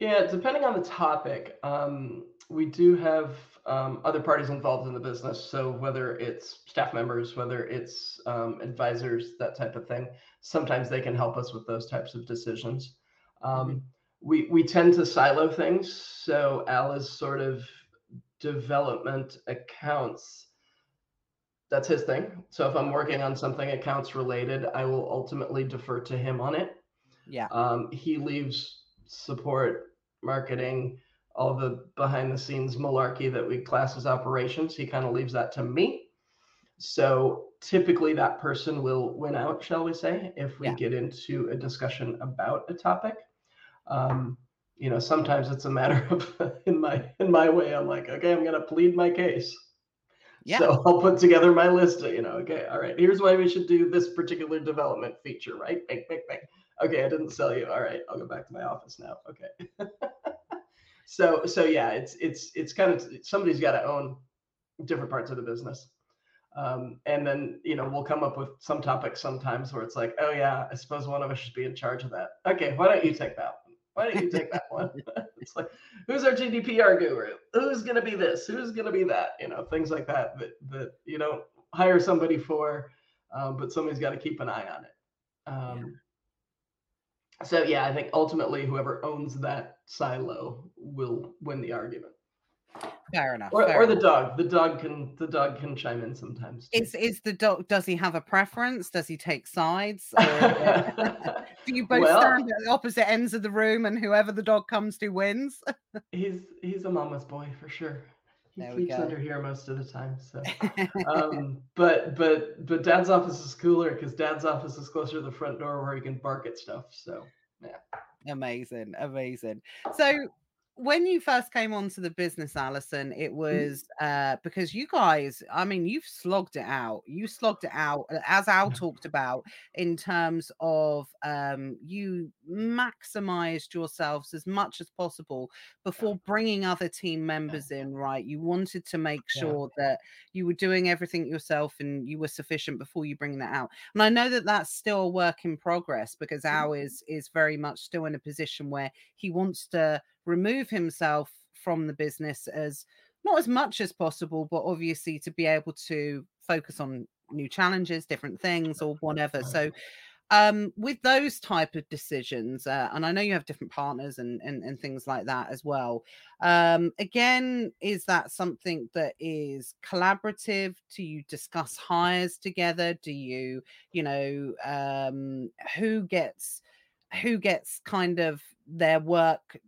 Yeah depending on the topic um, we do have um, other parties involved in the business. So whether it's staff members, whether it's um, advisors, that type of thing, sometimes they can help us with those types of decisions. Um, mm-hmm. we we tend to silo things. So Al is sort of development accounts. That's his thing. So if I'm working on something accounts related, I will ultimately defer to him on it. Yeah. Um, he leaves support, marketing, all the behind the scenes malarkey that we class as operations. He kind of leaves that to me. So typically that person will win out, shall we say, if we yeah. get into a discussion about a topic. Um, you know, sometimes it's a matter of in my in my way, I'm like, okay, I'm gonna plead my case. Yeah. So I'll put together my list of, you know, okay, all right, here's why we should do this particular development feature, right? Bang, bang, bang. Okay, I didn't sell you. All right, I'll go back to my office now. Okay. so so yeah it's it's it's kind of somebody's got to own different parts of the business. Um, and then you know we'll come up with some topics sometimes where it's like oh yeah i suppose one of us should be in charge of that. Okay why don't you take that one? Why don't you take that one? It's like who's our gdpr guru? Who's going to be this? Who's going to be that? You know things like that that that you don't hire somebody for um, but somebody's got to keep an eye on it. Um, so yeah, I think ultimately whoever owns that silo will win the argument. Fair enough. Or, fair or enough. the dog. The dog can the dog can chime in sometimes. Too. Is is the dog? Does he have a preference? Does he take sides? do you both well, stand at the opposite ends of the room, and whoever the dog comes to wins? he's he's a mama's boy for sure. He there sleeps under here most of the time. So, um, but but but Dad's office is cooler because Dad's office is closer to the front door where he can bark at stuff. So yeah. amazing, amazing. So when you first came onto the business, Alison, it Mm. was uh, because you guys, I mean, you've slogged it out. You slogged it out, as Al Yeah. talked about, in terms of um, you maximized yourselves as much as possible before bringing other team members in, right? You wanted to make Yeah. sure that you were doing everything yourself and you were sufficient before you bring that out. And I know that that's still a work in progress because Mm. Al is is very much still in a position where he wants to remove himself from the business as not as much as possible, but obviously to be able to focus on new challenges, different things, or whatever. So, um, with those type of decisions, uh, and I know you have different partners and, and and things like that as well. Um, again, is that something that is collaborative? Do you discuss hires together? Do you, you know, um, who gets who gets kind of their work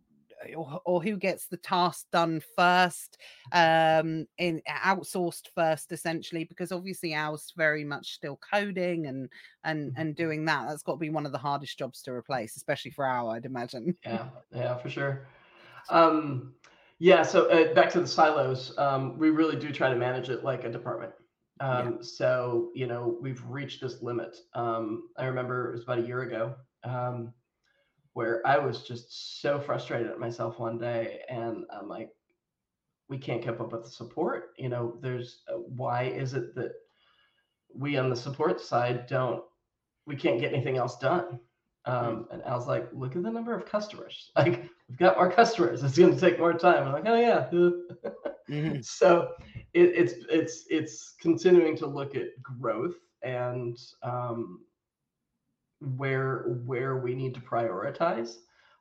or, or who gets the task done first um in outsourced first essentially because obviously Al's very much still coding and and Mhm. and doing that that's got to be one of the hardest jobs to replace especially for our, I'd imagine Yeah, yeah, for sure. Um, yeah, so uh, back to the silos, um, we really do try to manage it like a department. Yeah. Um, so, you know, we've reached this limit. Um, I remember it was about a year ago um, where I was just so frustrated at myself one day, and I'm like, we can't keep up with the support. You know, there's uh, why is it that we on the support side don't, we can't get anything else done? Um, and I was like, look at the number of customers. Like, we've got more customers. It's going to take more time. I'm like, oh yeah. Mhm. so it, it's it's it's continuing to look at growth and um, where where we need to prioritize.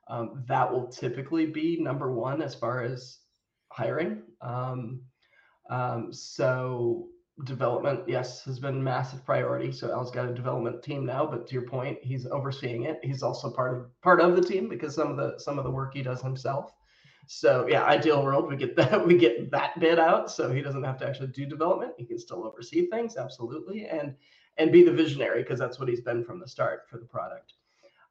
Um, that will typically be number one as far as hiring. Um, um, so development, yes, has been massive priority. So Al's got a development team now, but to your point, he's overseeing it. He's also part of part of the team because some of the some of the work he does himself. So yeah, ideal world, we get that we get that bit out, so he doesn't have to actually do development. He can still oversee things, absolutely, and and be the visionary because that's what he's been from the start for the product.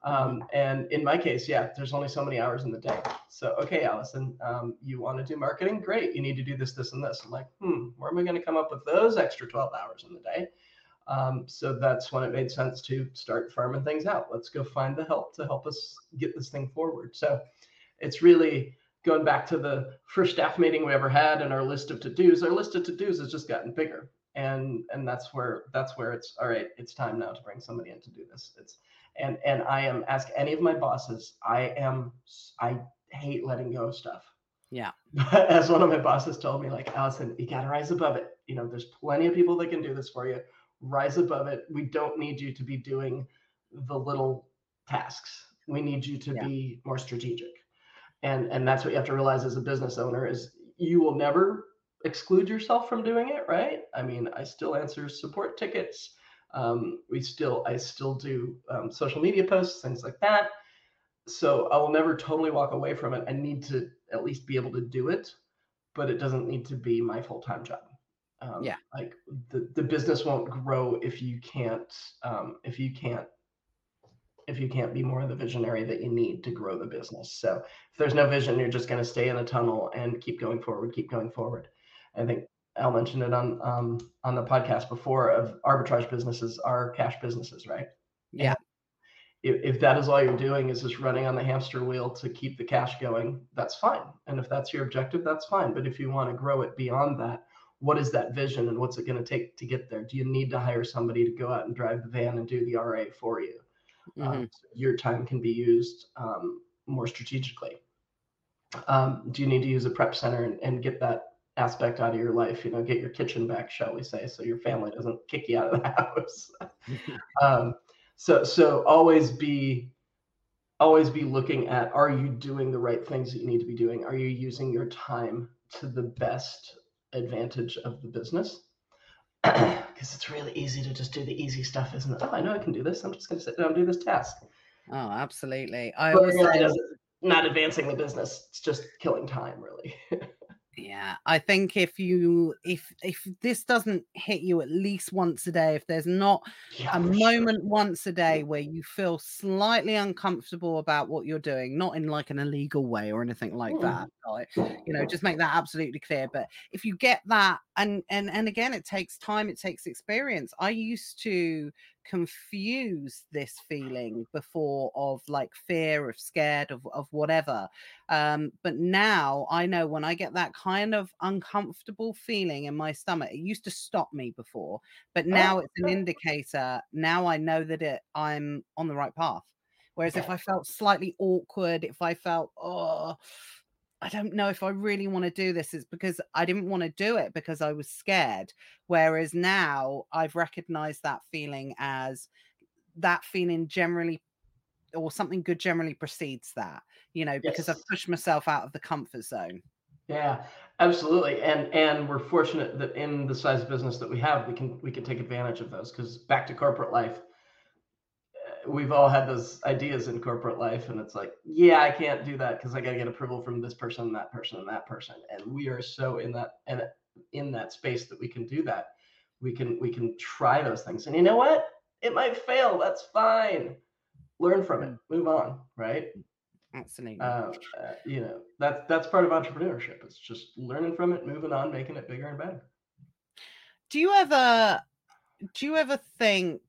Um, and in my case, yeah, there's only so many hours in the day. So, okay, Alison, um, you want to do marketing? Great. You need to do this, this, and this. I'm like, hmm, where am I going to come up with those extra 12 hours in the day? Um, so that's when it made sense to start farming things out. Let's go find the help to help us get this thing forward. So it's really going back to the first staff meeting we ever had and our list of to-dos. Our list of to-dos has just gotten bigger. And and that's where that's where it's all right, it's time now to bring somebody in to do this. It's and and I am ask any of my bosses, I am I hate letting go of stuff. Yeah. But as one of my bosses told me, like Alison, you gotta rise above it. You know, there's plenty of people that can do this for you. Rise above it. We don't need you to be doing the little tasks. We need you to Yeah. be more strategic. And and that's what you have to realize as a business owner is you will never exclude yourself from doing it, right? I mean, I still answer support tickets. Um, we still, I still do um, social media posts, things like that. So I will never totally walk away from it. I need to at least be able to do it, but it doesn't need to be my full time job. Um, Yeah. Like the, the business won't grow if you can't, um, if you can't, if you can't be more of the visionary that you need to grow the business. So if there's no vision, you're just going to stay in a tunnel and keep going forward, keep going forward. I think Al mentioned it on um, on the podcast before of arbitrage businesses are cash businesses, right? Yeah. If, if that is all you're doing is just running on the hamster wheel to keep the cash going, that's fine. And if that's your objective, that's fine. But if you want to grow it beyond that, what is that vision and what's it going to take to get there? Do you need to hire somebody to go out and drive the van and do the RA for you? Mhm. Um, so your time can be used um, more strategically. Um, do you need to use a prep center and, and get that aspect out of your life? You know, get your kitchen back, shall we say, so your family doesn't kick you out of the house. um, so, so always be, always be looking at: Are you doing the right things that you need to be doing? Are you using your time to the best advantage of the business? Because it's really easy to just do the easy stuff, isn't it? Oh, I know I can do this. I'm just going to sit down and do this task. oh, absolutely. I But always say, not advancing the business. It's just killing time, really. Yeah, I think if you if if this doesn't hit you at least once a day, if there's not Yeah, a sure. moment once a day mm. where you feel slightly uncomfortable about what you're doing, not in like an illegal way or anything like mm. that, like, you know, just make that absolutely clear. But if you get that, and and and again, it takes time, it takes experience. I used to confuse this feeling before of like fear, of scared, of of whatever um, but now I know when I get that kind of uncomfortable feeling in my stomach, it used to stop me before, but Oh, now it's an indicator. Now I know that it I'm on the right path. Whereas if I felt slightly awkward, if I felt, oh, I don't know if I really want to do this, it's because I didn't want to do it because I was scared. Whereas now I've recognized that feeling as that feeling generally or something good generally precedes that, you know, because I've pushed myself out of the comfort zone. Yeah, absolutely. And and we're fortunate that in the size of business that we have, we can we can take advantage of those because back to corporate life, we've all had those ideas in corporate life, and it's like, yeah, I can't do that because I got to get approval from this person, that person, and that person. And we are so in that and in that space that we can do that. We can we can try those things, and you know what? It might fail. That's fine. Learn from it. Move on. Right. absolutely. uh, uh, you know that's that's part of entrepreneurship it's just learning from it moving on making it bigger and better Do you ever do you ever think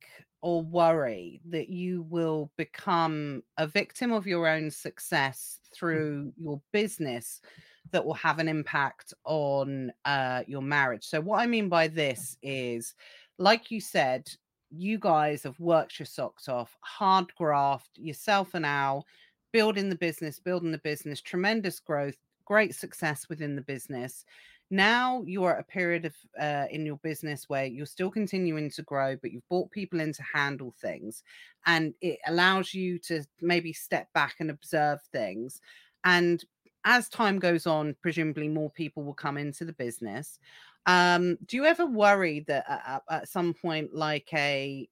or worry that you will become a victim of your own success through your business that will have an impact on uh, your marriage? So, what I mean by this is, like you said, you guys have worked your socks off, hard graft, yourself and Al, building the business, building the business, tremendous growth, great success within the business now you're at a period of uh, in your business where you're still continuing to grow but you've brought people in to handle things and it allows you to maybe step back and observe things and as time goes on presumably more people will come into the business. Um do you ever worry that at, at some point like a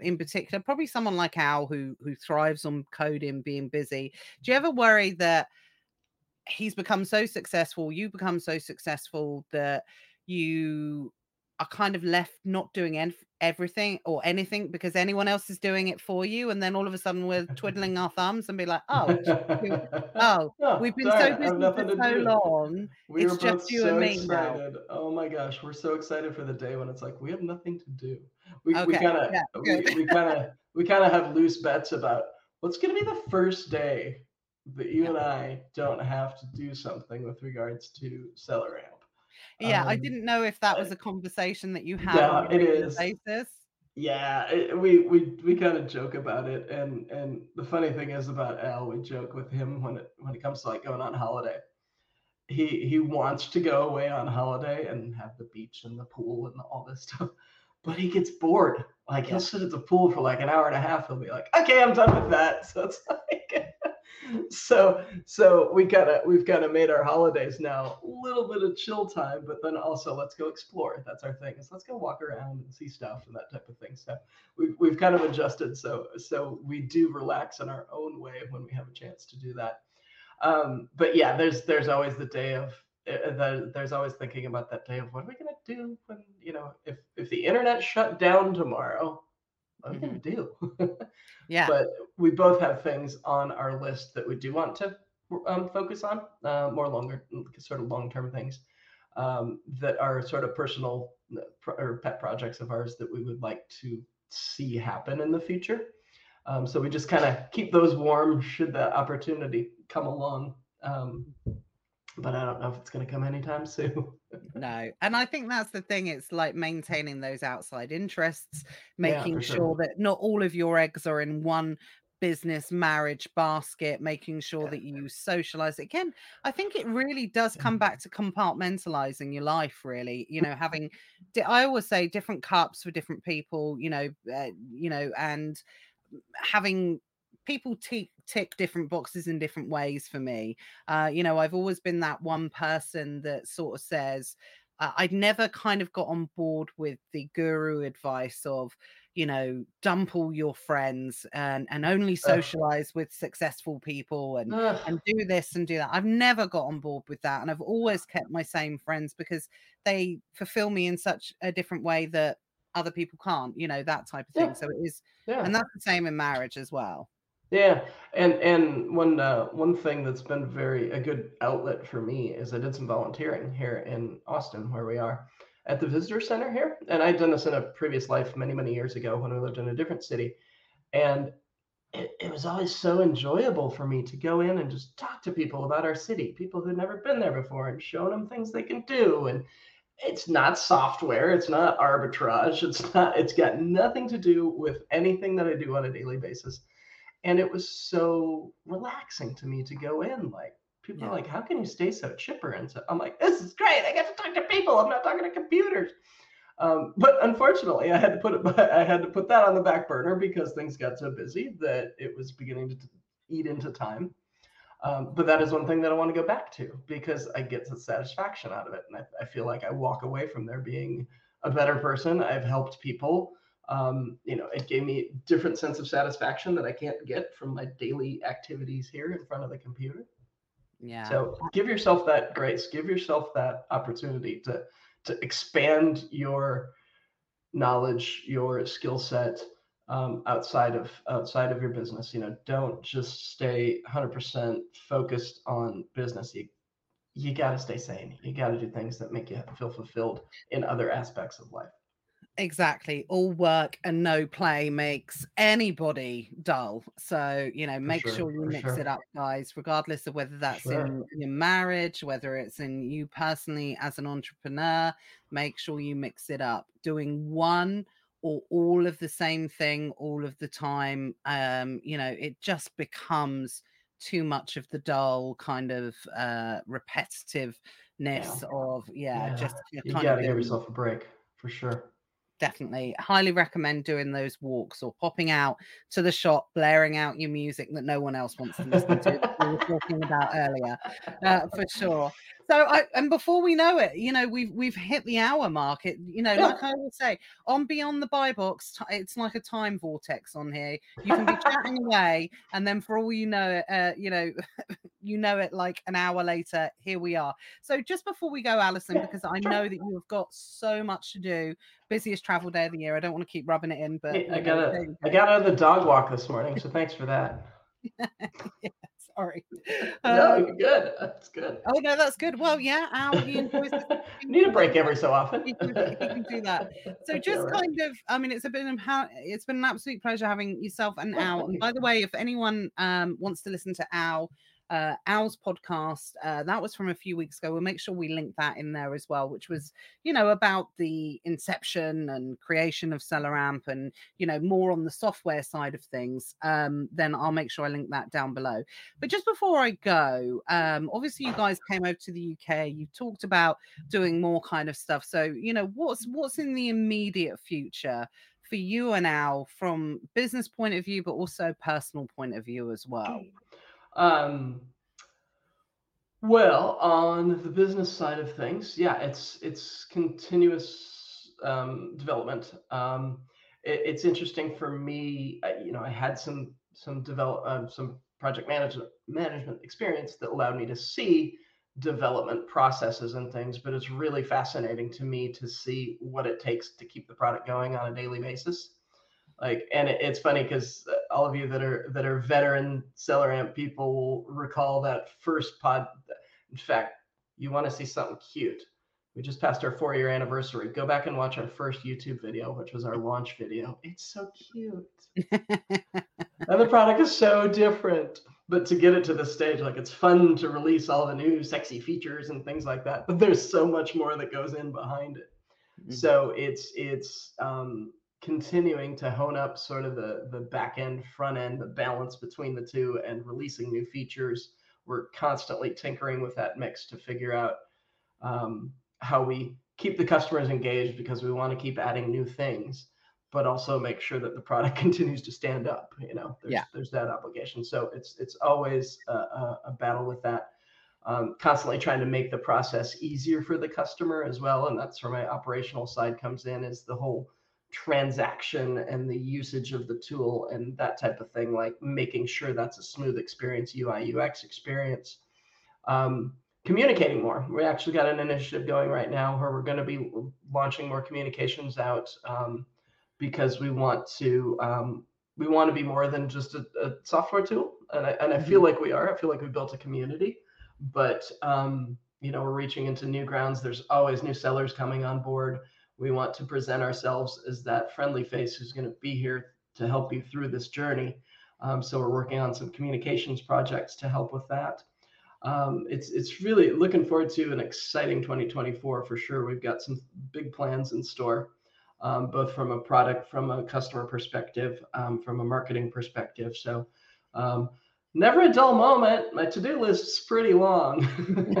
in particular probably someone like al who who thrives on coding being busy do you ever worry that he's become so successful, you become so successful that you are kind of left not doing en- everything or anything because anyone else is doing it for you. And then all of a sudden we're twiddling our thumbs and be like, oh, just you. Oh, oh we've been darn so it i have busy for so do long. we were It's just you and so me now. excited oh my gosh we're so excited for the day when it's like we have nothing to do we we kind of we kind of we kind of have loose bets about what's going to be the first day that you and i don't have to do something with regards to SellerAmp Yeah. I um didn't know if that was a conversation that you had yeah it is basis. Yeah, it, we we we kind of joke about it, and and the funny thing is about Al, we joke with him when it when it comes to like going on holiday. He he wants to go away on holiday and have the beach and the pool and all this stuff, but he gets bored. Like he'll sit at the pool for like an hour and a half. He'll be like, "Okay, I'm done with that." So it's like, so so we of we've of made our holidays now a little bit of chill time, but then also let's go explore. That's our thing. Is let's go walk around and see stuff and that type of thing. So we've we've kind of adjusted so so we do relax in our own way when we have a chance to do that. Um, but yeah, there's there's always the day of uh, the, there's always thinking about that day of what are we gonna do when you know if if the internet shut down tomorrow, we gonna do? Yeah. but we both have things on our list that we do want to um, focus on, uh, more longer, sort of long-term things um, that are sort of personal uh, pro- or pet projects of ours that we would like to see happen in the future. Um, so we just kind of keep those warm should that opportunity come along. Um, but I don't know if it's going to come anytime soon. No. And I think that's the thing. It's like maintaining those outside interests, making for sure sure. that not all of your eggs are in one business marriage basket, making sure Yeah. that you socialize. Again, I think it really does come back to compartmentalizing your life, really. You know, having, I always say different cups for different people, you know, uh, you know, and having people tick tick different boxes in different ways for me uh you know i've always been that one person that sort of says uh, i'd never kind of got on board with the guru advice of you know dump all your friends and and only socialize with successful people and Ugh. and do this and do that i've never got on board with that and i've always kept my same friends because they fulfill me in such a different way that other people can't you know that type of thing Yeah. so it is yeah. and that's the same in marriage as well Yeah, and and one uh, one thing that's been very a good outlet for me is I did some volunteering here in Austin, where we are, at the visitor center here, and I'd done this in a previous life many many years ago when we lived in a different city, and it, it was always so enjoyable for me to go in and just talk to people about our city, people who'd never been there before, and showing them things they can do, and it's not software, it's not arbitrage, it's not, it's got nothing to do with anything that I do on a daily basis and it was so relaxing to me to go in like people Yeah. are like how can you stay so chipper and so i'm like this is great i get to talk to people i'm not talking to computers. Um, but unfortunately i had to put it i had to put that on the back burner because things got so busy that it was beginning to eat into time. Um, but that is one thing that i want to go back to because i get the satisfaction out of it and I, I feel like i walk away from there being a better person. I've helped people um, you know, it gave me a different sense of satisfaction that I can't get from my daily activities here in front of the computer. yeah So give yourself that grace, give yourself that opportunity to to expand your knowledge, your skill set um, outside of outside of your business. You know, don't just stay 100% focused on business. You you got to stay sane. You got to do things that make you feel fulfilled in other aspects of life. Exactly. All work and no play makes anybody dull. So, you know, make sure, sure you mix sure. it up, guys, regardless of whether that's Sure. in your marriage, whether it's in you personally as an entrepreneur. Make sure you mix it up. Doing one or all of the same thing all of the time, um, you know, it just becomes too much of the dull kind of uh repetitiveness of yeah, Yeah. just You kind got of to give yourself a break for sure. Definitely highly recommend doing those walks or popping out to the shop blaring out your music that no one else wants to listen to that we were talking about earlier. Uh, for sure so I, and before we know it you know we've we've hit the hour mark it you know Yeah. like i always say on beyond the buy box it's like a time vortex on here you can be chatting away and then for all you know it uh, you know you know it like an hour later here we are so just before we go alison Yeah, because i know that you have got so much to do busiest travel day of the year. I don't want to keep rubbing it in, but I got a, I got out of the dog walk this morning, so thanks for that. Sorry. no, Um, you're good. That's good. oh no, that's good. Well, yeah, Al, he enjoys. Need a break every so often. He can, he can do that. So Yeah, just right. kind of, I mean, it's a been a how it's been an absolute pleasure having yourself and Al. And by the way, if anyone um wants to listen to Al, uh Al's podcast, uh that was from a few weeks ago. We'll make sure we link that in there as well, which was, you know, about the inception and creation of SellerAmp and you know more on the software side of things. Um, then I'll make sure I link that down below. But just before I go, um, obviously you guys came over to the UK. You talked about doing more kind of stuff. So, you know, what's what's in the immediate future for you and Al from business point of view, but also personal point of view as well? Um, well, on the business side of things, yeah, it's it's continuous um, development. Um, it, it's interesting for me. You know, I had some some develop um, some project management management experience that allowed me to see development processes and things, but it's really fascinating to me to see what it takes to keep the product going on a daily basis like and it, it's funny because all of you that are that are veteran SellerAmp people will recall that first pod in fact you want to see something cute. We just passed our four year anniversary. Go back and watch our first youtube video which was our launch video. It's so cute. And the product is so different but to get it to this stage like it's fun to release all the new sexy features and things like that but there's so much more that goes in behind it. Mhm. so it's it's um, continuing to hone up sort of the the back end front end the balance between the two and releasing new features. We're constantly tinkering with that mix to figure out um, how we keep the customers engaged because we want to keep adding new things but also make sure that the product continues to stand up you know? There's, Yeah. there's that obligation. So it's it's always a, a, a battle with that. Um, constantly trying to make the process easier for the customer as well and that's where my operational side comes in is the whole transaction and the usage of the tool and that type of thing, like making sure that's a smooth experience, UI, UX experience. Um, communicating more. We actually got an initiative going right now where we're going to be launching more communications out um, because we want to um, we want to be more than just a, a software tool, and I, and I feel mm-hmm. like we are. I feel like we built a community, but um, you know we're reaching into new grounds. There's always new sellers coming on board. We want to present ourselves as that friendly face who's going to be here to help you through this journey. Um, so we're working on some communications projects to help with that. Um, it's it's really looking forward to an exciting 2024 for sure. We've got some big plans in store, um, both from a product, from a customer perspective, um, from a marketing perspective. So um, never a dull moment. My to-do list is pretty long.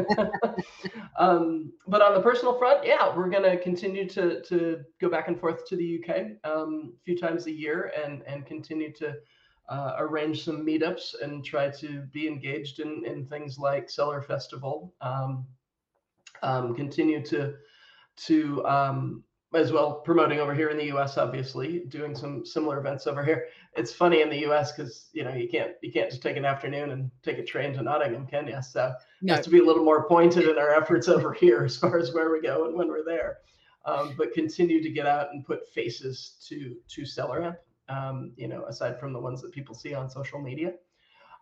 um, but on the personal front, yeah, we're going to continue to to go back and forth to the UK um, a few times a year and and continue to uh, arrange some meetups and try to be engaged in in things like Seller Festival. Um, um continue to to um, as well promoting over here in the US obviously doing some similar events over here. It's funny in the US because you know you can't you can't just take an afternoon and take a train to Nottingham can you so no. have to be a little more pointed in our efforts over here as far as where we go and when we're there. Um, but continue to get out and put faces to to SellerAmp um, you know aside from the ones that people see on social media.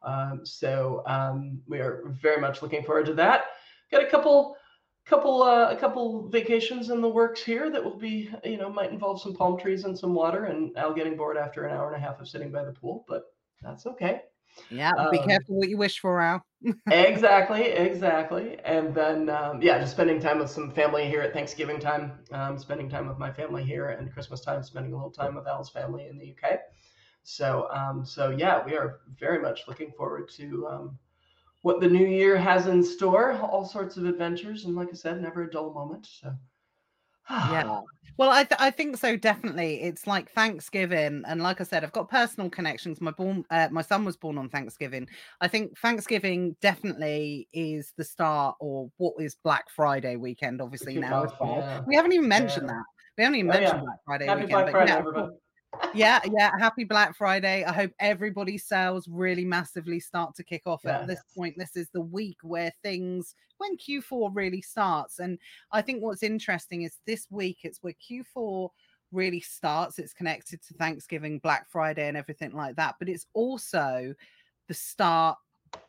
Um, so um, we are very much looking forward to that. Got a couple couple uh, a couple vacations in the works here that will be you know might involve some palm trees and some water and Al getting bored after an hour and a half of sitting by the pool, but that's okay. Yeah, be um, careful what you wish for, Al. exactly, exactly. And then um, yeah, just spending time with some family here at Thanksgiving time, um, spending time with my family here, and Christmas time, spending a little time with Al's family in the UK. So um, so yeah, we are very much looking forward to um, what the new year has in store, all sorts of adventures, and like I said, never a dull moment. So yeah. Well, I th- I think so. Definitely, it's like Thanksgiving, and like I said, I've got personal connections. My born, uh, my son was born on Thanksgiving. I think Thanksgiving definitely is the start, or what is Black Friday weekend. Obviously now. Yeah. We haven't even mentioned yeah. that. We haven't even oh, mentioned yeah. Black Friday Happy weekend. Black Friday, yeah, yeah. Happy Black Friday. I hope everybody's sales really massively start to kick off at this point. This is the week where things, when Q4 really starts. And I think what's interesting is this week, it's where Q4 really starts. It's connected to Thanksgiving, Black Friday, and everything like that. But it's also the start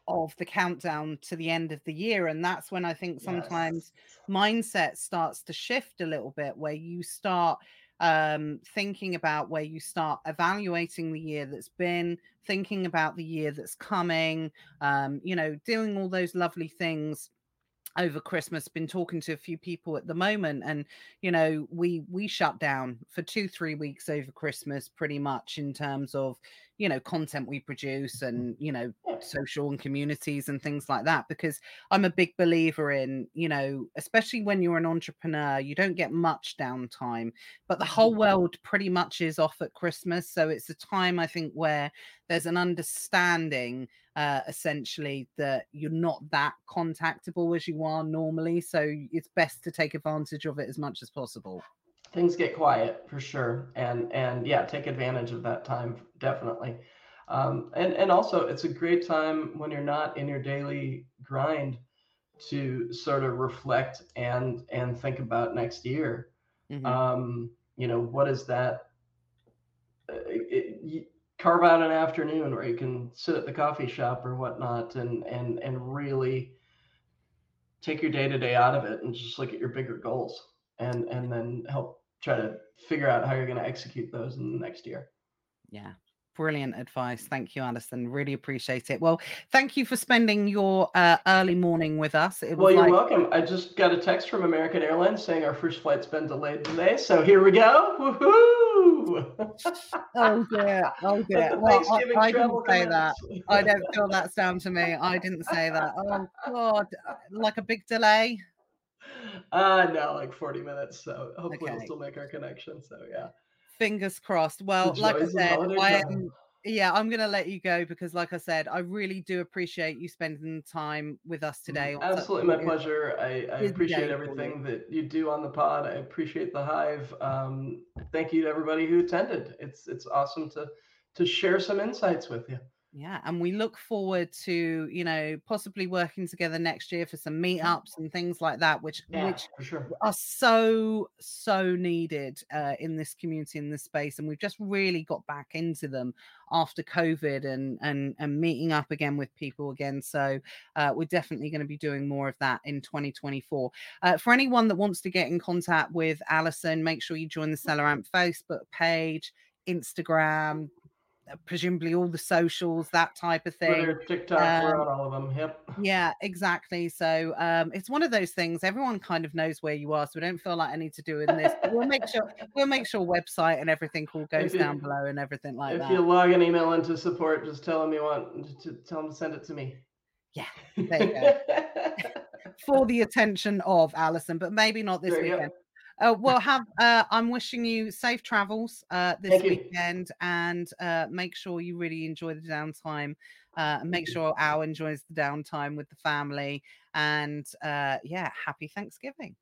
of the countdown to the end of the year. And that's when I think sometimes yes. mindset starts to shift a little bit, where you start um, thinking about where you start evaluating the year that's been, thinking about the year that's coming, um, you know, doing all those lovely things over christmas been talking to a few people at the moment and you know we we shut down for two three weeks over christmas pretty much in terms of you know content we produce and you know social and communities and things like that because i'm a big believer in you know especially when you're an entrepreneur you don't get much downtime but the whole mm-hmm. world pretty much is off at christmas so it's a time i think where there's an understanding uh, essentially that you're not that contactable as you are normally so it's best to take advantage of it as much as possible things get quiet for sure. And and yeah take advantage of that time definitely. Um, and and also it's a great time when you're not in your daily grind to sort of reflect and and think about next year. Mm-hmm. um, you know what is that? Uh, it, it, carve out an afternoon where you can sit at the coffee shop or whatnot and and and really take your day to day out of it and just look at your bigger goals and and then help try to figure out how you're going to execute those in the next year. Yeah. Brilliant advice. Thank you, Alison. Really appreciate it. Well, thank you for spending your uh, early morning with us. well, you're like... welcome. I just got a text from American Airlines saying our first flight's been delayed today. So here we go. Woohoo! oh, dear. Oh, dear. Well, I, I didn't say that. I don't feel that's down to me. I didn't say that. Oh, God. Like a big delay. Uh no, like 40 minutes. So hopefully okay. we'll still make our connection. So yeah. Fingers crossed. Well, like I said, I am yeah, I'm going to let you go because, like I said, I really do appreciate you spending time with us Mm, today. Absolutely, my pleasure. I, I appreciate day for you. everything that you do on the pod. I appreciate the hive. Um, thank you to everybody who attended. It's it's awesome to to share some insights with you. Yeah, and we look forward to you know possibly working together next year for some meetups and things like that, which Yeah, which sure. are so so needed uh, in this community in this space and we've just really got back into them after covid and and and meeting up again with people again so uh, we're definitely going to be doing more of that in 2024 uh, for anyone that wants to get in contact with alison make sure you join the SellerAmp facebook page instagram presumably all the socials that type of thing Twitter, TikTok, we're Um, on all of them. Yep. yeah, exactly. So um, it's one of those things. Everyone kind of knows where you are, so we don't feel like I need to do in this. We'll make sure we'll make sure website and everything all goes you- down below and everything like if that. If you log an email into support, just tell them you want to tell them to send it to me. Yeah, there you For the attention of Alison, but maybe not this There go. weekend. Uh, well, have uh, I'm wishing you safe travels uh, this Thank you. weekend, and uh, make sure you really enjoy the downtime. Uh, and make sure Al enjoys the downtime with the family, and uh, yeah, happy Thanksgiving.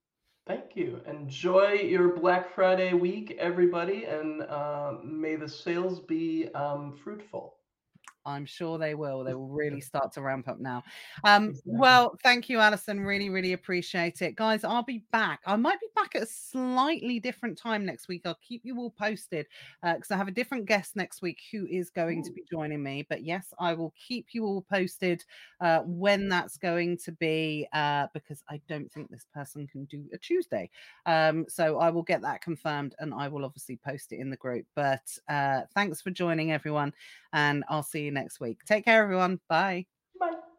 Thank you. Enjoy your Black Friday week, everybody, and uh, may the sales be um, fruitful. I'm sure they will. They will really start to ramp up now. Um, well, thank you, Alison. Really, really appreciate it. Guys, I'll be back. I might be back at a slightly different time next week. I'll keep you all posted because I have a different guest next week who is going to be joining me. But yes, I will keep you all posted uh, when that's going to be uh, because I don't think this person can do a Tuesday. Um, so I will get that confirmed and I will obviously post it in the group. But uh, thanks for joining, everyone and I'll see you next week. Take care, everyone. Bye. Bye.